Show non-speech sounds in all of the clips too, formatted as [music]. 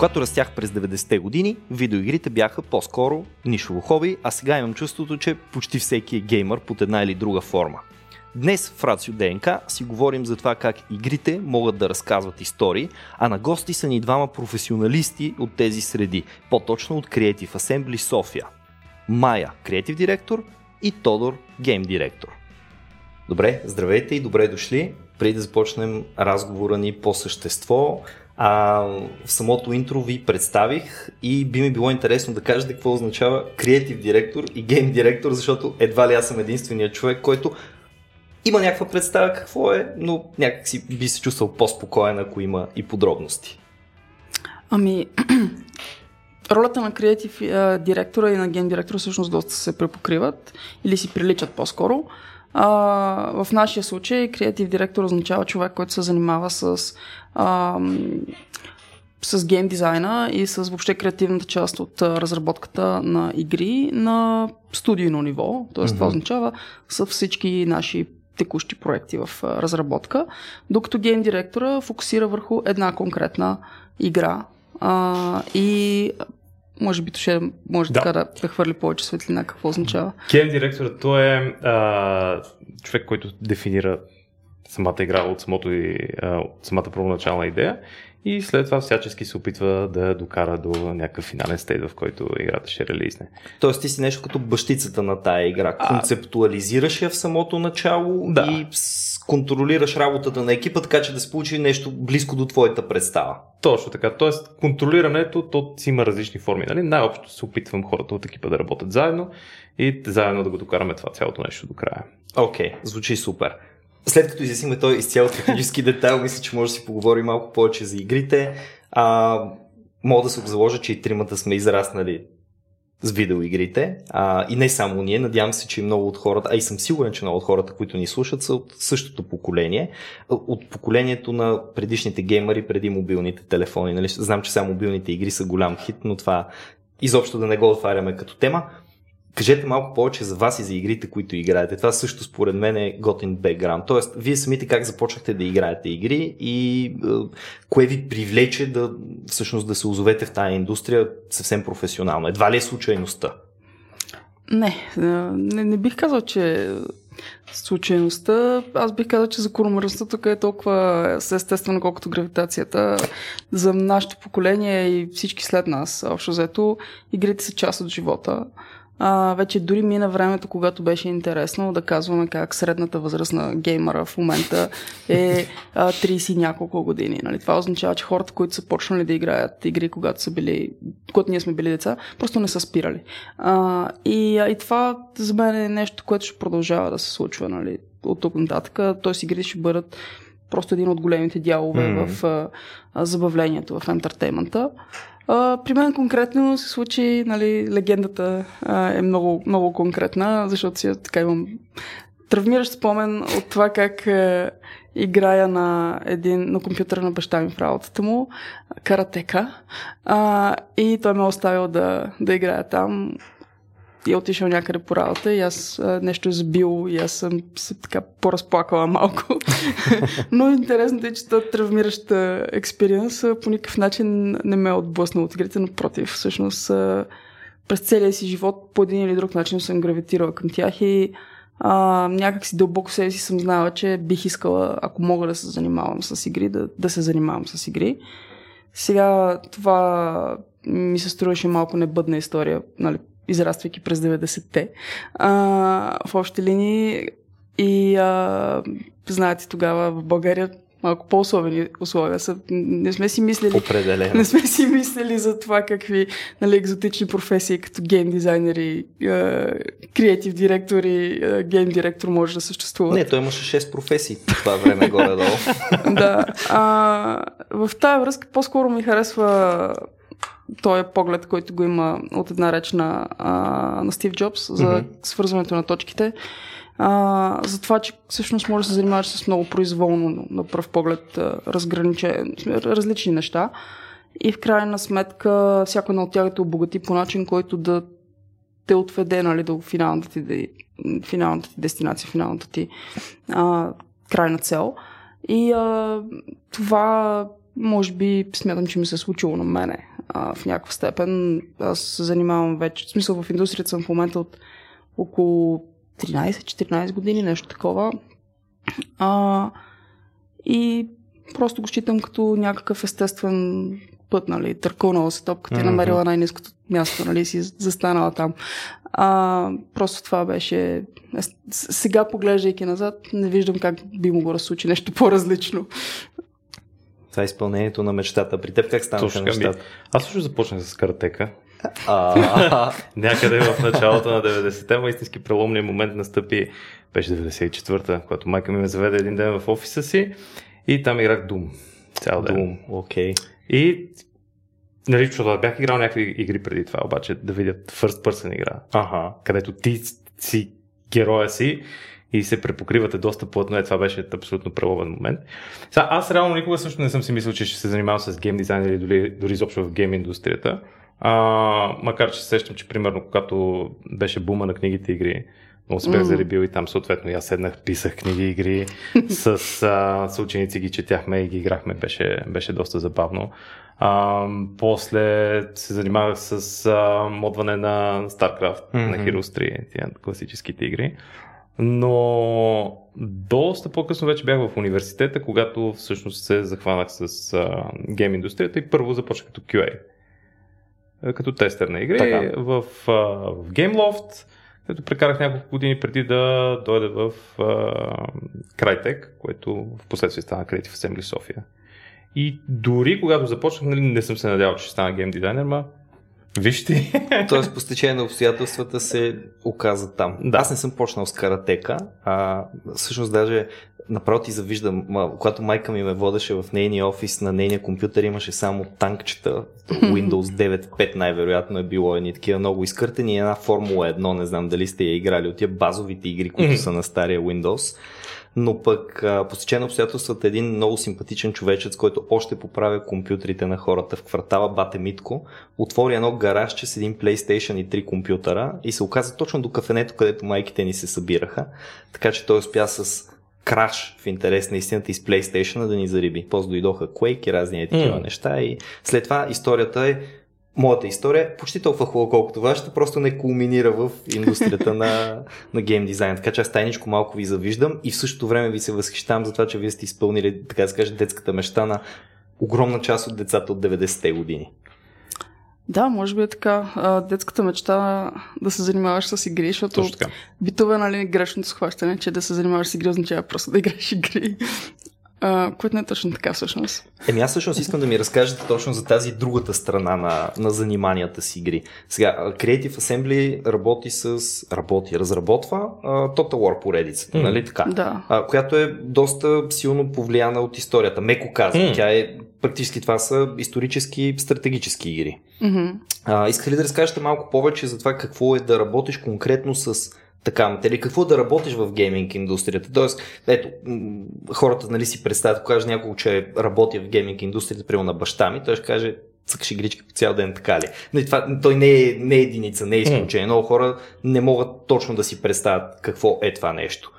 Когато растях през 90-те години, видеоигрите бяха по-скоро нишово хоби, а сега имам чувството, че почти всеки е геймър под една или друга форма. Днес в Рацио ДНК си говорим за това как игрите могат да разказват истории, а на гости са ни двама професионалисти от тези среди, по-точно от Creative Assembly София. Майя, креатив директор и Тодор, гейм директор. Добре, здравейте и добре дошли. Преди да започнем разговора ни по същество, а, в самото интро ви представих и би ми било интересно да кажете какво означава креатив директор и гейм директор, защото едва ли аз съм единственият човек, който има някаква представа какво е, но някак си би се чувствал по-спокоен, ако има и подробности. Ами, [clears throat] ролята на креатив директора и на ген директора всъщност доста се препокриват или си приличат по-скоро. А, в нашия случай креатив директор означава човек, който се занимава с а, с гейм дизайна и с въобще креативната част от разработката на игри на студийно ниво. Тоест mm-hmm. това означава с всички наши текущи проекти в разработка, докато гейм директора фокусира върху една конкретна игра а, и може би ще може да. така да, да хвърли повече светлина какво означава. Гейм директорът той е а, човек, който дефинира самата игра от, самото и, а, от самата първоначална идея и след това всячески се опитва да докара до някакъв финален стейт, в който играта ще релизне. Тоест ти си нещо като бащицата на тая игра. Концептуализираш я в самото начало да. и контролираш работата на екипа, така че да се получи нещо близко до твоята представа. Точно така. Тоест контролирането, то си има различни форми. Нали? Най-общо се опитвам хората от екипа да работят заедно и заедно да го докараме това цялото нещо до края. Окей, okay, звучи супер. След като изяснихме този изцяло технически [laughs] детайл, мисля, че може да си поговорим малко повече за игрите. А, мога да се заложа, че и тримата сме израснали с видеоигрите. А, и не само ние, надявам се, че и много от хората, а и съм сигурен, че много от хората, които ни слушат, са от същото поколение. От поколението на предишните геймери преди мобилните телефони. Нали? Знам, че само мобилните игри са голям хит, но това изобщо да не го отваряме като тема. Кажете малко повече за вас и за игрите, които играете. Това също според мен е готин бекграунд. Тоест, вие самите как започнахте да играете игри и е, кое ви привлече да всъщност да се озовете в тази индустрия съвсем професионално? Едва ли е случайността? Не, не, не бих казал, че случайността. Аз бих казал, че закономерността тук е толкова естествено, колкото гравитацията. За нашето поколение и всички след нас, общо взето, игрите са част от живота а, вече дори мина времето, когато беше интересно да казваме как средната възраст на геймера в момента е а, 30 няколко години. Нали? Това означава, че хората, които са почнали да играят игри, когато са били, когато ние сме били деца, просто не са спирали. А, и, а, и това за мен е нещо, което ще продължава да се случва нали? от тук нататък. Тоест игрите ще бъдат просто един от големите дялове mm-hmm. в а, забавлението, в ентертеймента. А, при мен конкретно се случи, нали, легендата а, е много, много конкретна, защото си така имам травмиращ спомен от това как е, играя на един на компютъра на баща ми в работата му, каратека. А, и той ме е оставил да, да играя там и е отишъл някъде по работа и аз а, нещо е забил и аз съм се така поразплакала [laughs] малко. Но интересното е, че този травмираща експириенс по никакъв начин не ме е отблъснал от игрите, напротив, всъщност а, през целия си живот по един или друг начин съм гравитирала към тях и а, някак си дълбоко себе си съм знала, че бих искала, ако мога да се занимавам с игри, да, да се занимавам с игри. Сега това ми се струваше малко небъдна история, нали, израствайки през 90-те. А, в общи линии и а, знаете тогава в България малко по-особени условия са. Не сме си мислили. Определено. Не сме си мислили за това какви нали, екзотични професии, като гейм дизайнери, креатив директори, гейм директор може да съществува. Не, той имаше 6 професии по това време горе-долу. [laughs] да. А, в тази връзка по-скоро ми харесва този поглед, който го има от една реч на, а, на Стив Джобс за mm-hmm. свързването на точките. А, за това, че всъщност може да се занимаваш с много произволно на пръв поглед разграниче, различни неща. И в крайна сметка всяко едно от тях те обогати по начин, който да те отведе нали, до финалната ти, финалната ти дестинация, финалната ти а, крайна цел. И а, това може би смятам, че ми се е случило на мене. а, в някаква степен. Аз се занимавам вече, в смисъл в индустрията съм в момента от около 13-14 години, нещо такова. А, и просто го считам като някакъв естествен път, нали, търкунала се топката mm-hmm. и намерила най-низкото място, нали, си застанала там. А, просто това беше... Сега, поглеждайки назад, не виждам как би могло да случи нещо по-различно. Това е изпълнението на мечтата. При теб как станаха нещата? Ми, аз също започнах с каратека. [laughs] Някъде в началото на 90-те, ма истински преломният момент настъпи, беше 94-та, когато майка ми ме заведе един ден в офиса си и там играх Doom. Цял ден. Doom, окей. Okay. И Нали, защото бях играл някакви игри преди това, обаче да видят first person игра, ага. където ти си героя си и се препокривате доста плътно. Е, това беше абсолютно преловен момент. Сега, аз реално никога също не съм си мислил, че ще се занимавам с гейм дизайн или дори, дори изобщо в гейм индустрията. А, макар, че се сещам, че примерно когато беше бума на книгите игри, много се бях заребил и там съответно аз седнах, писах книги, игри, с, а, с ученици ги четяхме и ги играхме, беше, беше доста забавно. А, после се занимавах с а, модване на StarCraft, mm-hmm. на Heroes 3, тия класическите игри. Но доста по-късно вече бях в университета, когато всъщност се захванах с а, гейм индустрията и първо започнах като QA. Като тестер на игри така. в, а, в GameLoft, като прекарах няколко години преди да дойда в а, Crytek, което в последствие стана Creative Assembly София. И дори когато започнах, нали, не съм се надявал, че ще стана гейм дизайнер, ма Виж ти. [laughs] Тоест, по стечение на обстоятелствата се оказа там. Да. Аз не съм почнал с каратека, а всъщност даже направо ти завиждам, когато майка ми ме водеше в нейния офис, на нейния компютър имаше само танкчета, [laughs] Windows 9.5 най-вероятно е било едни такива много изкъртени, една Формула 1, не знам дали сте я играли от тия базовите игри, които са на стария Windows но пък по стечение обстоятелствата един много симпатичен човечец, който още поправя компютрите на хората в квартала Бате Митко, отвори едно гаражче с един PlayStation и три компютъра и се оказа точно до кафенето, където майките ни се събираха, така че той успя с краш в интерес на истината из PlayStation да ни зариби. После дойдоха Quake и разни такива mm. неща и след това историята е моята история е почти толкова хубава, колкото вашата, просто не кулминира в индустрията на, [laughs] на гейм дизайн. Така че аз тайничко малко ви завиждам и в същото време ви се възхищавам за това, че вие сте изпълнили, така да се каже, детската мечта на огромна част от децата от 90-те години. Да, може би е така. детската мечта да се занимаваш с игри, защото битове, нали, грешното схващане, че да се занимаваш с игри означава просто да играеш игри. Което не е точно така всъщност. Еми аз всъщност искам да ми разкажете точно за тази другата страна на, на заниманията с игри. Сега, Creative Assembly работи с... работи, разработва uh, Total War поредицата, mm. нали така? Да. Uh, която е доста силно повлияна от историята. Меко казвам, mm. тя е практически това са исторически стратегически игри. Mm-hmm. Uh, иска ли да разкажете малко повече за това какво е да работиш конкретно с така, или какво да работиш в гейминг индустрията. Тоест, ето, хората нали, си представят, ако каже някой, че работи в гейминг индустрията, примерно на баща ми, той ще каже, цъкаш игрички по цял ден, така ли? Но нали, това, той не е, не е единица, не е изключение. Много хора не могат точно да си представят какво е това нещо.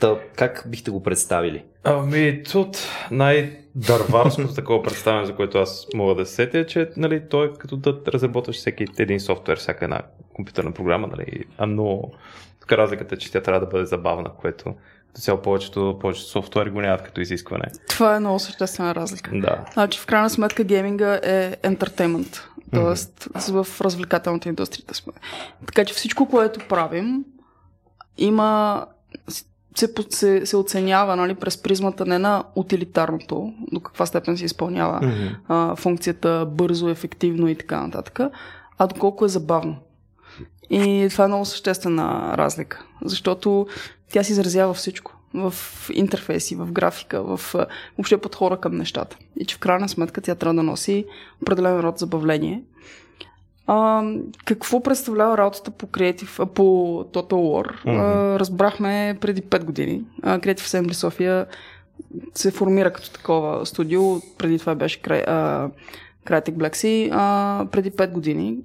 Та, как бихте го представили? Ами, тут най-дърварското [laughs] такова представяне, за което аз мога да се сетя, е, че нали, той е като да разработваш всеки един софтуер, всяка една компютърна програма, нали, а но тук разликата е, че тя трябва да бъде забавна, което като цяло повечето, повечето софтуери го нямат като изискване. Това е много съществена разлика. Да. Значи в крайна сметка гейминга е ентертеймент, т.е. Mm-hmm. в развлекателната индустрия сме. Така че всичко, което правим, има се, се, се оценява нали, през призмата не на утилитарното, до каква степен се изпълнява mm-hmm. а, функцията бързо, ефективно и така нататък, а доколко е забавно. И това е много съществена разлика, защото тя се изразява всичко. В интерфейси, в графика, в въобще подхора към нещата. И че в крайна сметка тя трябва да носи определен род забавление. А, какво представлява работата по Creative, по Total War? Mm-hmm. А, разбрахме преди 5 години. А, Creative Assembly София се формира като такова студио. Преди това беше Crytek Black Sea, а, преди 5 години.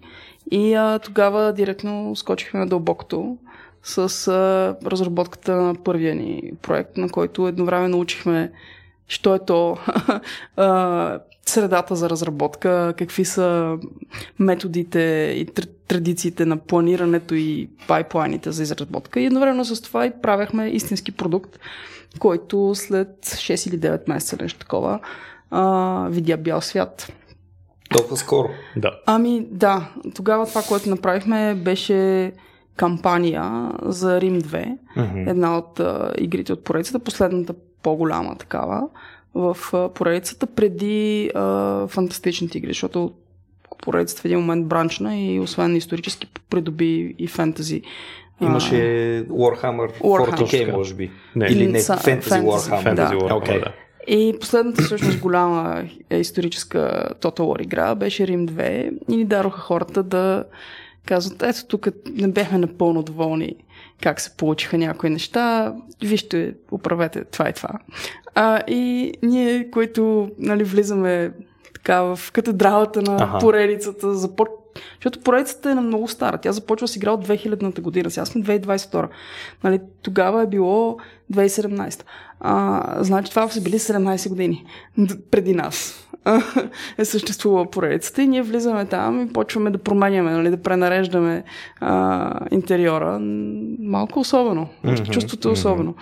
И а, тогава директно скочихме на дълбокото с а, разработката на първия ни проект, на който едновременно научихме що е то [laughs] средата за разработка, какви са методите и тр- традициите на планирането и пайплайните за изработка. И едновременно с това и правяхме истински продукт, който след 6 или 9 месеца, нещо такова, а, видя бял свят. Толкова скоро. Да. Ами да, тогава това, което направихме беше кампания за Рим 2, Mm-hmm. една от а, игрите от поредицата, последната по-голяма такава в а, поредицата, преди а, фантастичните игри, защото поредицата в един момент бранчна и освен исторически придоби и фентази. Имаше Warhammer, Warhammer. 40k, може би. Не. Или не, Fantasy Fantasy. Warhammer. Да. Warhammer, Окей. да. И последната всъщност голяма е, историческа Total War игра беше Рим 2 и ни дароха хората да казват, ето тук не бяхме напълно доволни как се получиха някои неща, вижте, управете това и това. А, и ние, които нали, влизаме така в катедралата на Аха. поредицата, започ... защото поредицата е на много стара. Тя започва с игра от 2000-та година. Сега сме 2022. Нали, тогава е било 2017. А, значи това са били 17 години преди нас. Е съществувала поредицата и ние влизаме там и почваме да променяме, нали, да пренареждаме а, интериора. Малко особено. Мгм, Чувството е особено.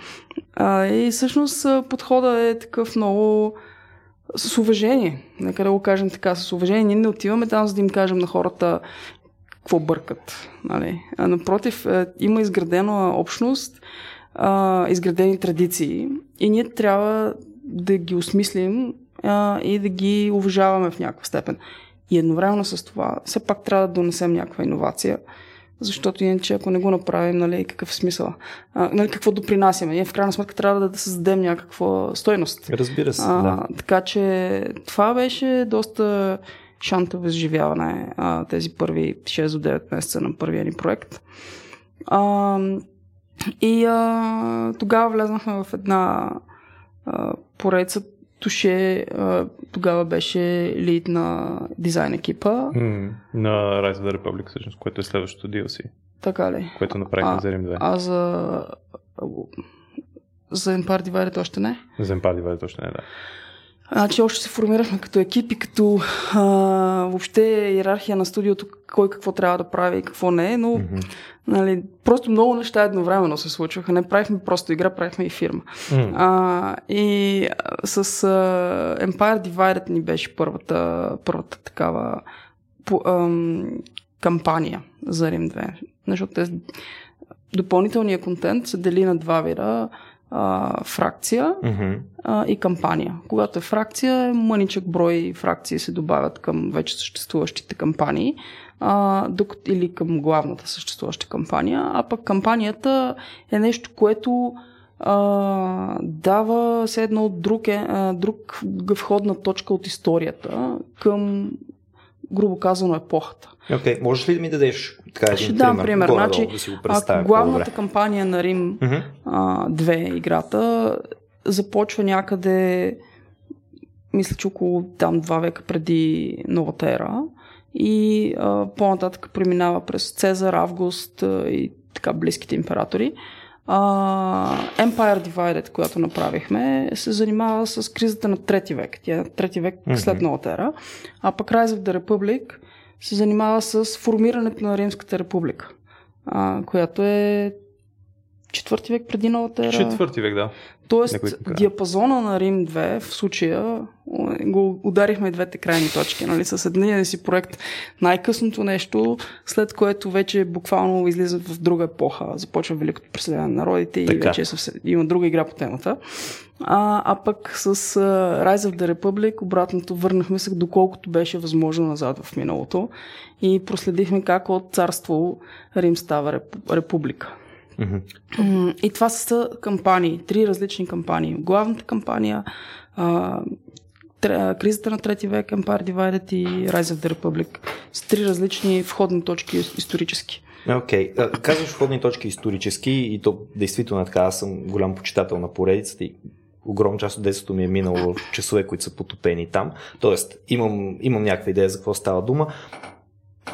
А, и всъщност а, подходът е такъв много с уважение. Нека да го кажем така, с уважение. Ние не отиваме там, за да им кажем на хората какво бъркат. Нали? А напротив, е, има изградена общност, а, изградени традиции и ние трябва да ги осмислим а, и да ги уважаваме в някаква степен. И едновременно с това, все пак трябва да донесем някаква иновация, защото иначе ако не го направим, нали, какъв е смисъл? А, нали, какво допринасяме? Ние в крайна сметка трябва да, да създадем някаква стойност. Разбира се, А, да. Така че това беше доста шантово изживяване а, тези първи 6 до 9 месеца на първия ни проект. А, и а, тогава влезнахме в една а, поредица. Туше а, тогава беше лид на дизайн екипа. М, На Rise of the Republic, всъщност, което е следващото DLC, Така ли? което направихме за Рим 2. А за за Empire Divided още не. За Empire Divided точно не, да. Значи още се формирахме като екип и като а, въобще иерархия на студиото, кой какво трябва да прави и какво не, но Мгм. нали, просто много неща едновременно се случваха. Не правихме просто игра, правихме и фирма. М, А, и а, с а, Empire Divided ни беше първата, първата такава по, ам, кампания за Рим 2. Защото те, допълнителният контент се дели на два вида. А, фракция Мгм. а, и кампания. Когато е фракция, мъничък брой фракции се добавят към вече съществуващите кампании а, докато, или към главната съществуваща кампания, а пък кампанията е нещо, което а, дава все едно друг, е, друг входна точка от историята към грубо казано епохата. Окей, можеш ли да ми дадеш така един Ще дам пример. Значи, да си го Ако главната по-добре. кампания на Рим Мгм. а, 2 играта започва някъде мисля, че около там два века преди новата ера и а, по-нататък преминава през Цезар, Август а, и така близките императори. А, Empire Divided, която направихме, се занимава с кризата на трети век. Тя е трети век Мгм. след новата ера. А пък Rise of the Republic се занимава с формирането на Римската република, а, която е четвърти век преди новата ера. Четвърти век, да. Тоест, диапазона на Рим 2 в случая го ударихме двете крайни точки. Нали? С едния си проект най-късното нещо, след което вече буквално излиза в друга епоха. Започва Великото преселение на народите и Така. вече е съвсем, има друга игра по темата. А, а пък с uh, Rise of the Republic обратното върнахме се доколкото беше възможно назад в миналото и проследихме как от царство Рим става реп, република. М, И това са кампании, три различни кампании. Главната кампания, а, тре- кризата на трети век, Empire Divided и Rise of the Republic. С три различни входни точки исторически. Окей. Okay. Казваш входни точки исторически и то действително е така. Аз съм голям почитател на поредицата и огромна част от детството ми е минало в часове, които са потопени там. Тоест, имам, имам някаква идея за какво става дума.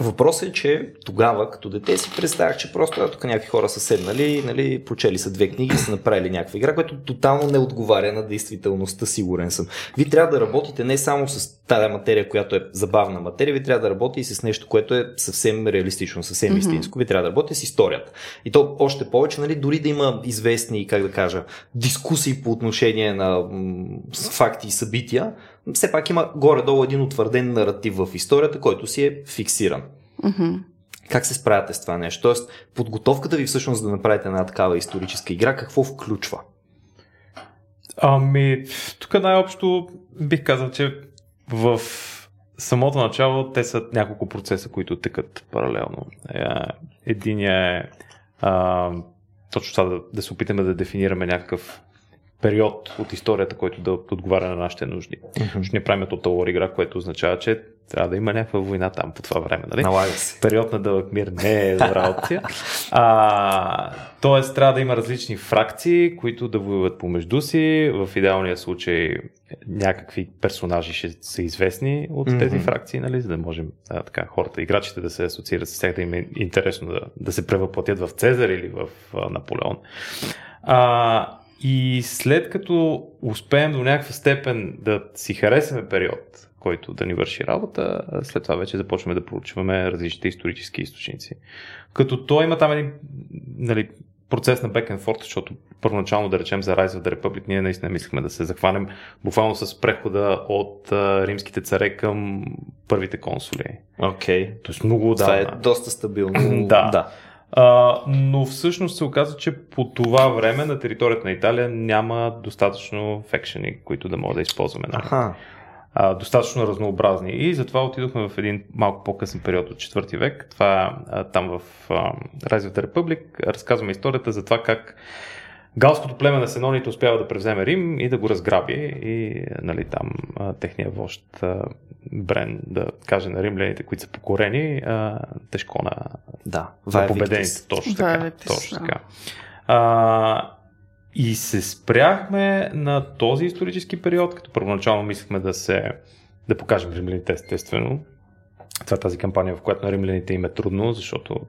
Въпросът е, че тогава, като дете си представях, че просто а, тук някакви хора са седнали, нали, прочели са две книги и са направили някаква игра, която тотално не отговаря на действителността, сигурен съм. Вие трябва да работите не само с тази материя, която е забавна материя, ви трябва да работите и с нещо, което е съвсем реалистично, съвсем mm-hmm. истинско. Ви трябва да работите с историята. И то още повече, нали, дори да има известни, как да кажа, дискусии по отношение на м- факти и събития, все пак има горе-долу един утвърден наратив в историята, който си е фиксиран. Mm-hmm. Как се справяте с това нещо? Тоест, подготовката ви всъщност да направите една такава историческа игра, какво включва? Ами, тук най-общо бих казал, че в самото начало те са няколко процеса, които текат паралелно. Е, единия е а, точно това да, да се опитаме да дефинираме някакъв период от историята, който да отговаря на нашите нужди. Mm-hmm. Ще ни правим War игра, което означава, че трябва да има някаква война там по това време. Нали? Налага се. Период на дълъг мир не е добра опция. А, тоест трябва да има различни фракции, които да воюват помежду си. В идеалния случай някакви персонажи ще са известни от mm-hmm. тези фракции, нали? за да можем а, така, хората, играчите да се асоциират с тях, да им е интересно да, да се превъплатят в Цезар или в а, Наполеон. А, и след като успеем до някаква степен да си харесаме период, който да ни върши работа, след това вече започваме да проучваме различните исторически източници. Като той има там един нали, процес на back and forth, защото първоначално да речем за Rise of the Republic ние наистина мислихме да се захванем буквално с прехода от а, римските царе към първите консули. Окей. Okay. Тоест много Това е доста стабилно. [clears throat] да. да. А, но всъщност се оказа, че по това време на територията на Италия няма достатъчно фекшени, които да могат да използваме. Нали? Аха. А, достатъчно разнообразни. И затова отидохме в един малко по-късен период от 4 век. Това а, там в а, Rise of the Republic разказваме историята за това как Галското племе на Сеноните успява да превземе Рим и да го разграби и нали, там а, техния вожд а, Брен да каже на римляните, които са покорени, а, тежко на, да, на победените. Точно така. точно така. А, и се спряхме на този исторически период, като първоначално мислехме да се да покажем римляните естествено, това е тази кампания, в която на римляните им е трудно, защото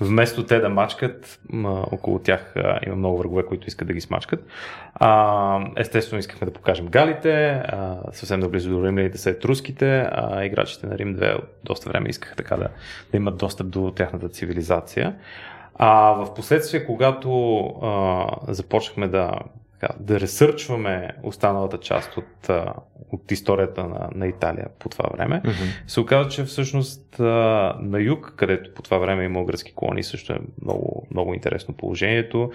вместо те да мачкат, около тях има много врагове, които искат да ги смачкат. А, естествено, искахме да покажем галите, а, съвсем наблизо до римляните са етруските, а играчите на Рим 2 доста време искаха така да, да имат достъп до тяхната цивилизация. А в последствие, когато а, започнахме да да ресърчваме останалата част от, от историята на, на Италия по това време, mm-hmm. се оказа, че всъщност на юг, където по това време има гръцки колонии, също е много, много интересно положението.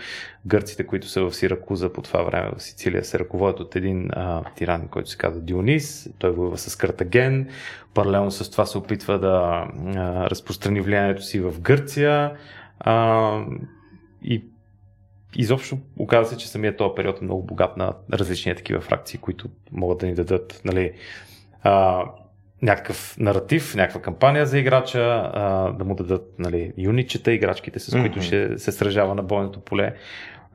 Гърците, които са в Сиракуза по това време в Сицилия, се ръководят от един а, тиран, който се казва Дионис. Той воюва с Картаген. Паралелно с това се опитва да а, разпространи влиянието си в Гърция. А, и изобщо оказа се, че самият този период е много богат на различни такива фракции, които могат да ни дадат нали, а, някакъв наратив, някаква кампания за играча, а, да му дадат нали, юнитчета, играчките, с които mm-hmm. ще се сражава на бойното поле.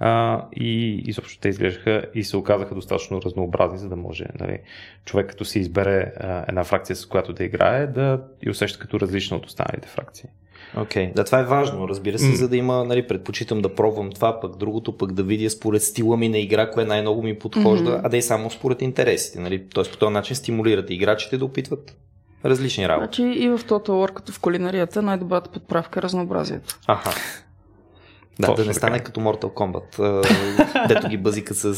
А, и изобщо те изглеждаха и се оказаха достатъчно разнообразни, за да може нали, човек като си избере а, една фракция, с която да играе, да и усеща като различна от останалите фракции. Окей, okay. да, това е важно, разбира се, mm. за да има, нали, предпочитам да пробвам това, пък другото, пък да видя според стила ми на игра, кое най-много ми подхожда, mm-hmm. а да и само според интересите, нали, т.е. по този начин стимулирате играчите да опитват различни работи. Значи и в Total War, като в кулинарията, най-добрата подправка е разнообразието. Аха. Да, Точно да не стане така. като Mortal Kombat, [laughs] дето ги бъзика с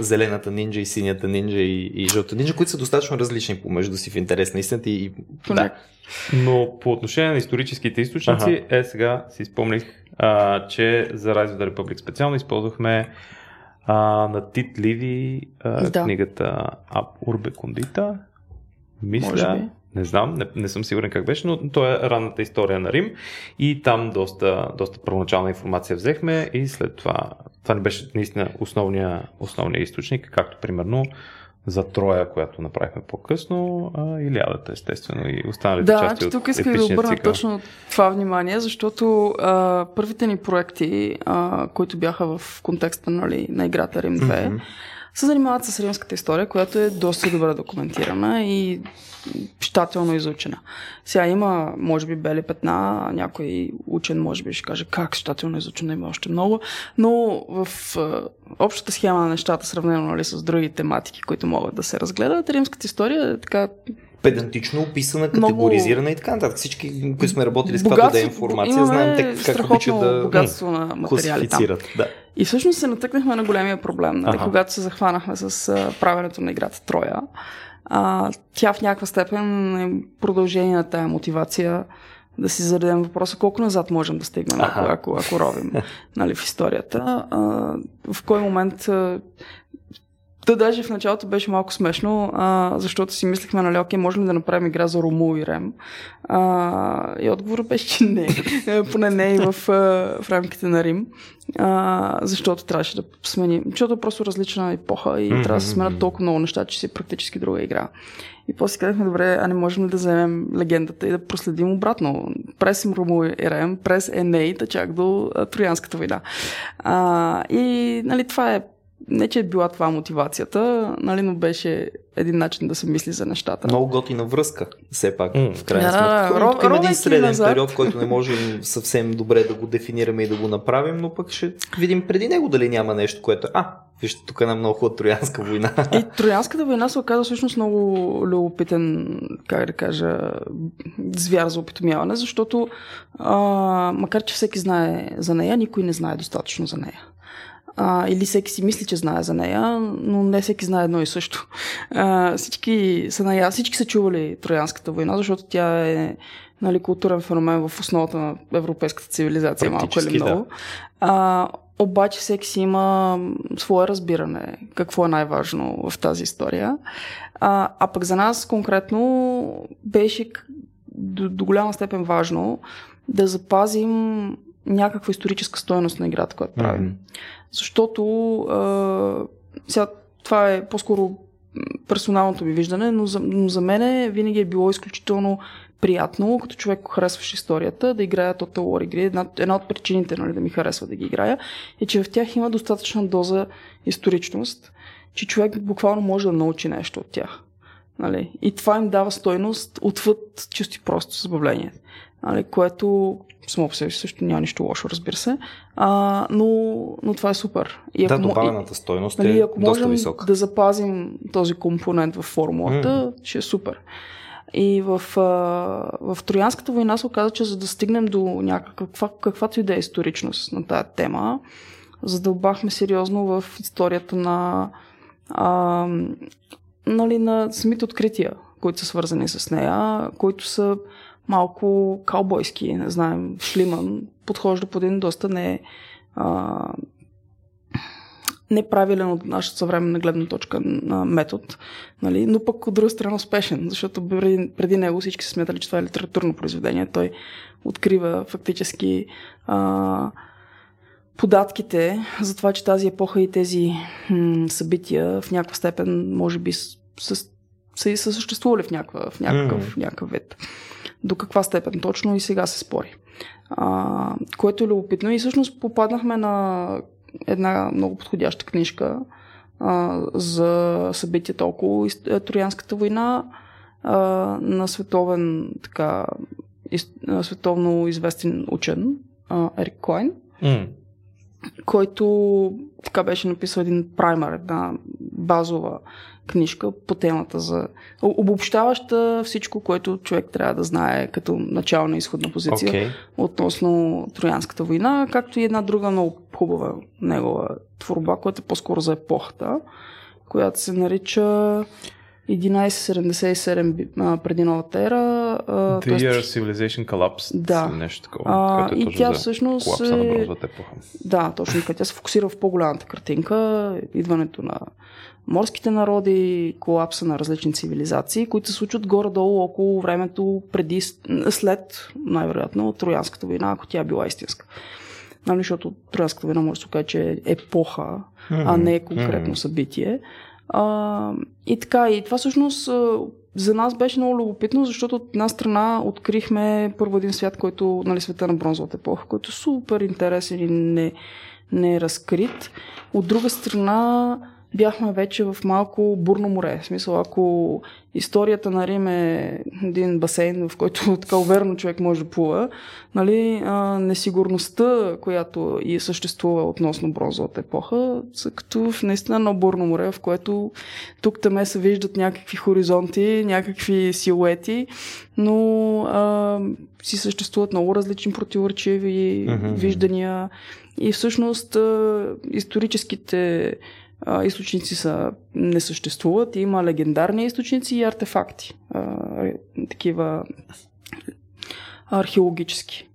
зелената нинджа и синята нинджа и, и жълта нинджа, които са достатъчно различни помежду си в интерес на истината. И, да. Но по отношение на историческите източници, ага. е сега си спомних, а, че за Rise of the Republic специално използвахме а, на Тит Ливи а, да. книгата Ab Urbe Condita. Мисля, не знам, не, не съм сигурен как беше, но то е ранната история на Рим и там доста, доста първоначална информация взехме и след това, това не беше наистина основния, основния източник, както примерно за Троя, която направихме по-късно, а Илиадата, естествено, и останалите да, части от тук исках да обърна цикъл. точно това внимание, защото а, първите ни проекти, а, които бяха в контекста нали, на играта Рим 2, mm-hmm се занимават с римската история, която е доста добре документирана и щателно изучена. Сега има, може би, бели петна, някой учен може би ще каже как щателно изучена има още много, но в общата схема на нещата, сравнено нали, с други тематики, които могат да се разгледат, римската история е така педантично описана, категоризирана много... и така нататък. Всички, които сме работили с каквато да е информация, знаем те как обичат да богатство на материали там. Да. И всъщност се натъкнахме на големия проблем, нали, когато се захванахме с а, правенето на играта Троя. А, тя в някаква степен е продължение на тая мотивация да си зададем въпроса колко назад можем да стигнем, ако, ако, ако ровим [laughs] нали, в историята. А, в кой момент Та даже в началото беше малко смешно, а, защото си мислехме, нали, окей, можем ли да направим игра за Рому и Рем? А, и отговорът беше, че не. [laughs] Поне не и в, в рамките на Рим. А, защото трябваше да сменим. Защото е просто различна епоха и mm-hmm. трябва да се сменят толкова много неща, че си е практически друга игра. И после казахме, добре, а не можем ли да вземем легендата и да проследим обратно. През Рому и Рем, през Еней, чак до Троянската война. А, и нали, това е не, че е била това мотивацията, нали, но беше един начин да се мисли за нещата. Много готина връзка, все пак, mm. в крайна сметка. Да, да, Тук има един среден назад. период, който не можем съвсем добре да го дефинираме и да го направим, но пък ще видим преди него дали няма нещо, което е, а, вижте, тук е една много хубава Троянска война. [laughs] И Троянската война се оказа всъщност много любопитен, как да кажа, звяр за опитомяване, защото а, макар, че всеки знае за нея, никой не знае достатъчно за нея а, или всеки си мисли, че знае за нея, но не всеки знае едно и също. А, всички, са ная... всички са чували Троянската война, защото тя е нали, културен феномен в основата на европейската цивилизация, малко или много. Да. А, обаче всеки си има свое разбиране какво е най-важно в тази история. А, а пък за нас конкретно беше до, до голяма степен важно да запазим някаква историческа стоеност на играта, която правим. Mm-hmm. Защото а, сега това е по-скоро персоналното ми виждане, но за, но за мен винаги е било изключително приятно, като човек харесваш историята, да играя Total War игри. Една, една от причините нали, да ми харесва да ги играя е, че в тях има достатъчна доза историчност, че човек буквално може да научи нещо от тях. Нали? И това им дава стойност отвъд чисти просто забавление. Нали? Което само по себе си също няма нищо лошо, разбира се. А, но, но това е супер. И ако, да, добавената стойност нали, е ако доста можем висока. да запазим този компонент в формулата, mm. ще е супер. И в, в Троянската война се оказа, че за да стигнем до някаква, каквато и да е историчност на тази тема, задълбахме сериозно в историята на, а, нали, на самите открития, които са свързани с нея, които са малко каубойски, не знаем, Шлиман подхожда по един доста не, а, неправилен от нашата съвременна гледна точка на метод, нали? но пък от друга страна успешен, защото преди, преди него всички се смятали, че това е литературно произведение. Той открива фактически а, податките за това, че тази епоха и тези м- събития в някаква степен може би с, с, са, са съществували в, някаква, в някакъв, mm. някакъв вид до каква степен точно и сега се спори. А, което е любопитно и всъщност попаднахме на една много подходяща книжка а, за събитията около е, Троянската война а, на световен така из, световно известен учен а, Ерик Койн, mm. Който така беше написал един праймер, една базова книжка по темата за обобщаваща всичко, което човек трябва да знае като начална изходна позиция okay. относно Троянската война, както и една друга много хубава негова творба, която е по-скоро за епохата, която се нарича 1177 преди новата ера. The тоест... Year Civilization Collapse. Да. Нещо такова. А, и тя всъщност е... Да, точно така. Тя се фокусира в по-голямата картинка, идването на морските народи, колапса на различни цивилизации, които се случват горе-долу около времето преди, след, най-вероятно, Троянската война, ако тя е била истинска. Нали, защото Троянската война може да се каже, че е епоха, mm-hmm. а не е конкретно събитие. А, и така, и това всъщност за нас беше много любопитно, защото от една страна открихме първо един свят, който, нали, света на бронзовата епоха, който е супер интересен и не, не е разкрит. От друга страна, бяхме вече в малко бурно море. В смисъл, ако историята на Рим е един басейн, в който [laughs] така уверено човек може да плува, нали, а, несигурността, която и съществува относно бронзовата епоха, са като в наистина едно бурно море, в което тук таме се виждат някакви хоризонти, някакви силуети, но а, си съществуват много различни противоречиви mm-hmm. виждания и всъщност а, историческите източници са, не съществуват. Има легендарни източници и артефакти. Такива археологически.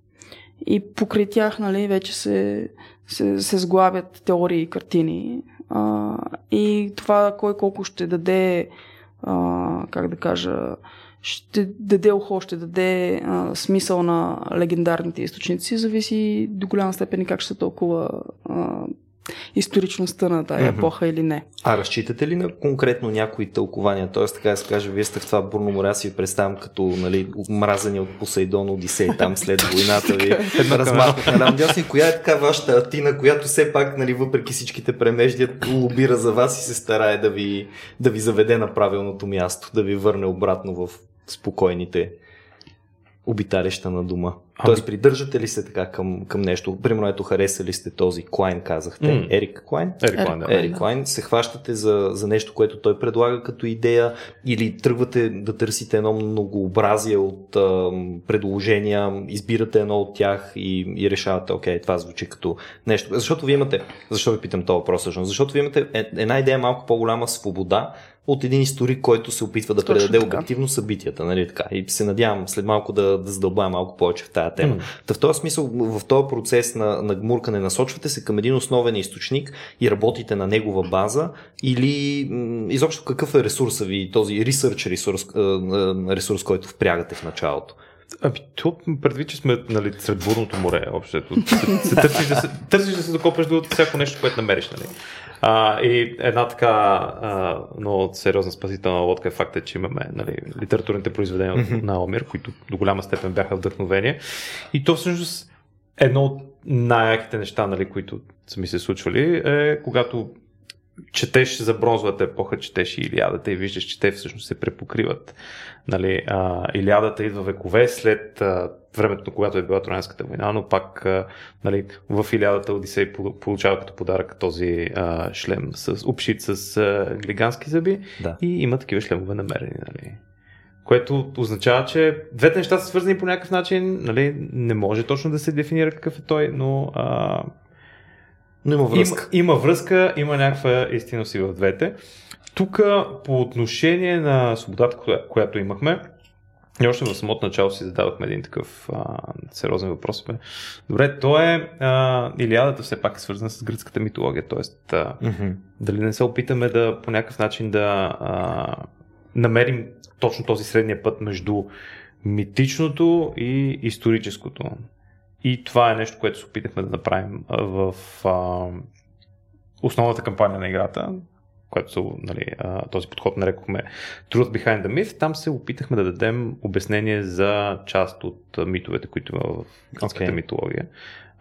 И покрай тях нали, вече се, се, се сглавят теории и картини. А, и това кой колко ще даде, а, как да кажа, ще даде ухо, ще даде а, смисъл на легендарните източници, зависи до голяма степен и как ще се толкова а, историчността на тази mm-hmm. епоха или не. А разчитате ли на конкретно някои тълкования? Тоест, така да се каже, вие сте в това бурно море, аз ви представям като нали, мразени от Посейдон Одисей там след [laughs] войната ви. [laughs] Размахнах на дясно. Коя е така вашата Атина, която все пак, нали, въпреки всичките премеждия, лобира за вас и се старае да ви, да ви заведе на правилното място, да ви върне обратно в спокойните обиталища на дома. Ами... Тоест, придържате ли се така към, към нещо? Примерно, ето, харесали сте този Клайн, казахте. Mm. Ерик Клайн? Ерик Клайн, да. Ерик Клайн. Се хващате за, за нещо, което той предлага като идея или тръгвате да търсите едно многообразие от а, предложения, избирате едно от тях и, и решавате, окей, това звучи като нещо. Защото вие имате, защо ви питам този въпрос всъщност? Защото вие имате е, една идея малко по-голяма свобода, от един историк, който се опитва да Точно предаде така. обективно събитията. Нали, така. И се надявам след малко да, да задълбая малко повече в тази тема. Mm. Та в този смисъл, в този процес на, на гмуркане насочвате се към един основен източник и работите на негова база или м- изобщо какъв е ресурса ви, този research ресурс, ресурс, който впрягате в началото? Ами, то предвид, че сме нали, сред бурното море, общо. Се, търсиш, да се, търсиш да се докопаш до всяко нещо, което намериш. Нали. А, и една така а, много сериозна спасителна лодка е факта, че имаме нали, литературните произведения mm-hmm. от Наомир, които до голяма степен бяха вдъхновение. И то всъщност едно от най-яките неща, нали, които са ми се случвали, е когато четеш за бронзовата епоха, четеш и Илиадата и виждаш, че те всъщност се препокриват. Нали, а, Илиадата идва векове след а, времето, когато е била Троянската война, но пак а, нали, в Илиадата Одисей получава като подарък този а, шлем с обшит с а, глигански зъби да. и има такива шлемове намерени. Нали. Което означава, че двете неща са свързани по някакъв начин. Нали, не може точно да се дефинира какъв е той, но а, но има връзка. Има, има връзка, има някаква истина си в двете. Тук по отношение на свободата, която имахме, и още в самото начало си задавахме един такъв а, сериозен въпрос. Бе. Добре, то е а, Илиадата все пак е свързана с гръцката митология, т.е. Mm-hmm. дали не се опитаме да по някакъв начин да а, намерим точно този средния път между митичното и историческото. И това е нещо, което се опитахме да направим в а, основната кампания на играта, което нали, този подход нарекохме Truth Behind the Myth. Там се опитахме да дадем обяснение за част от митовете, които има в гръцката okay. митология,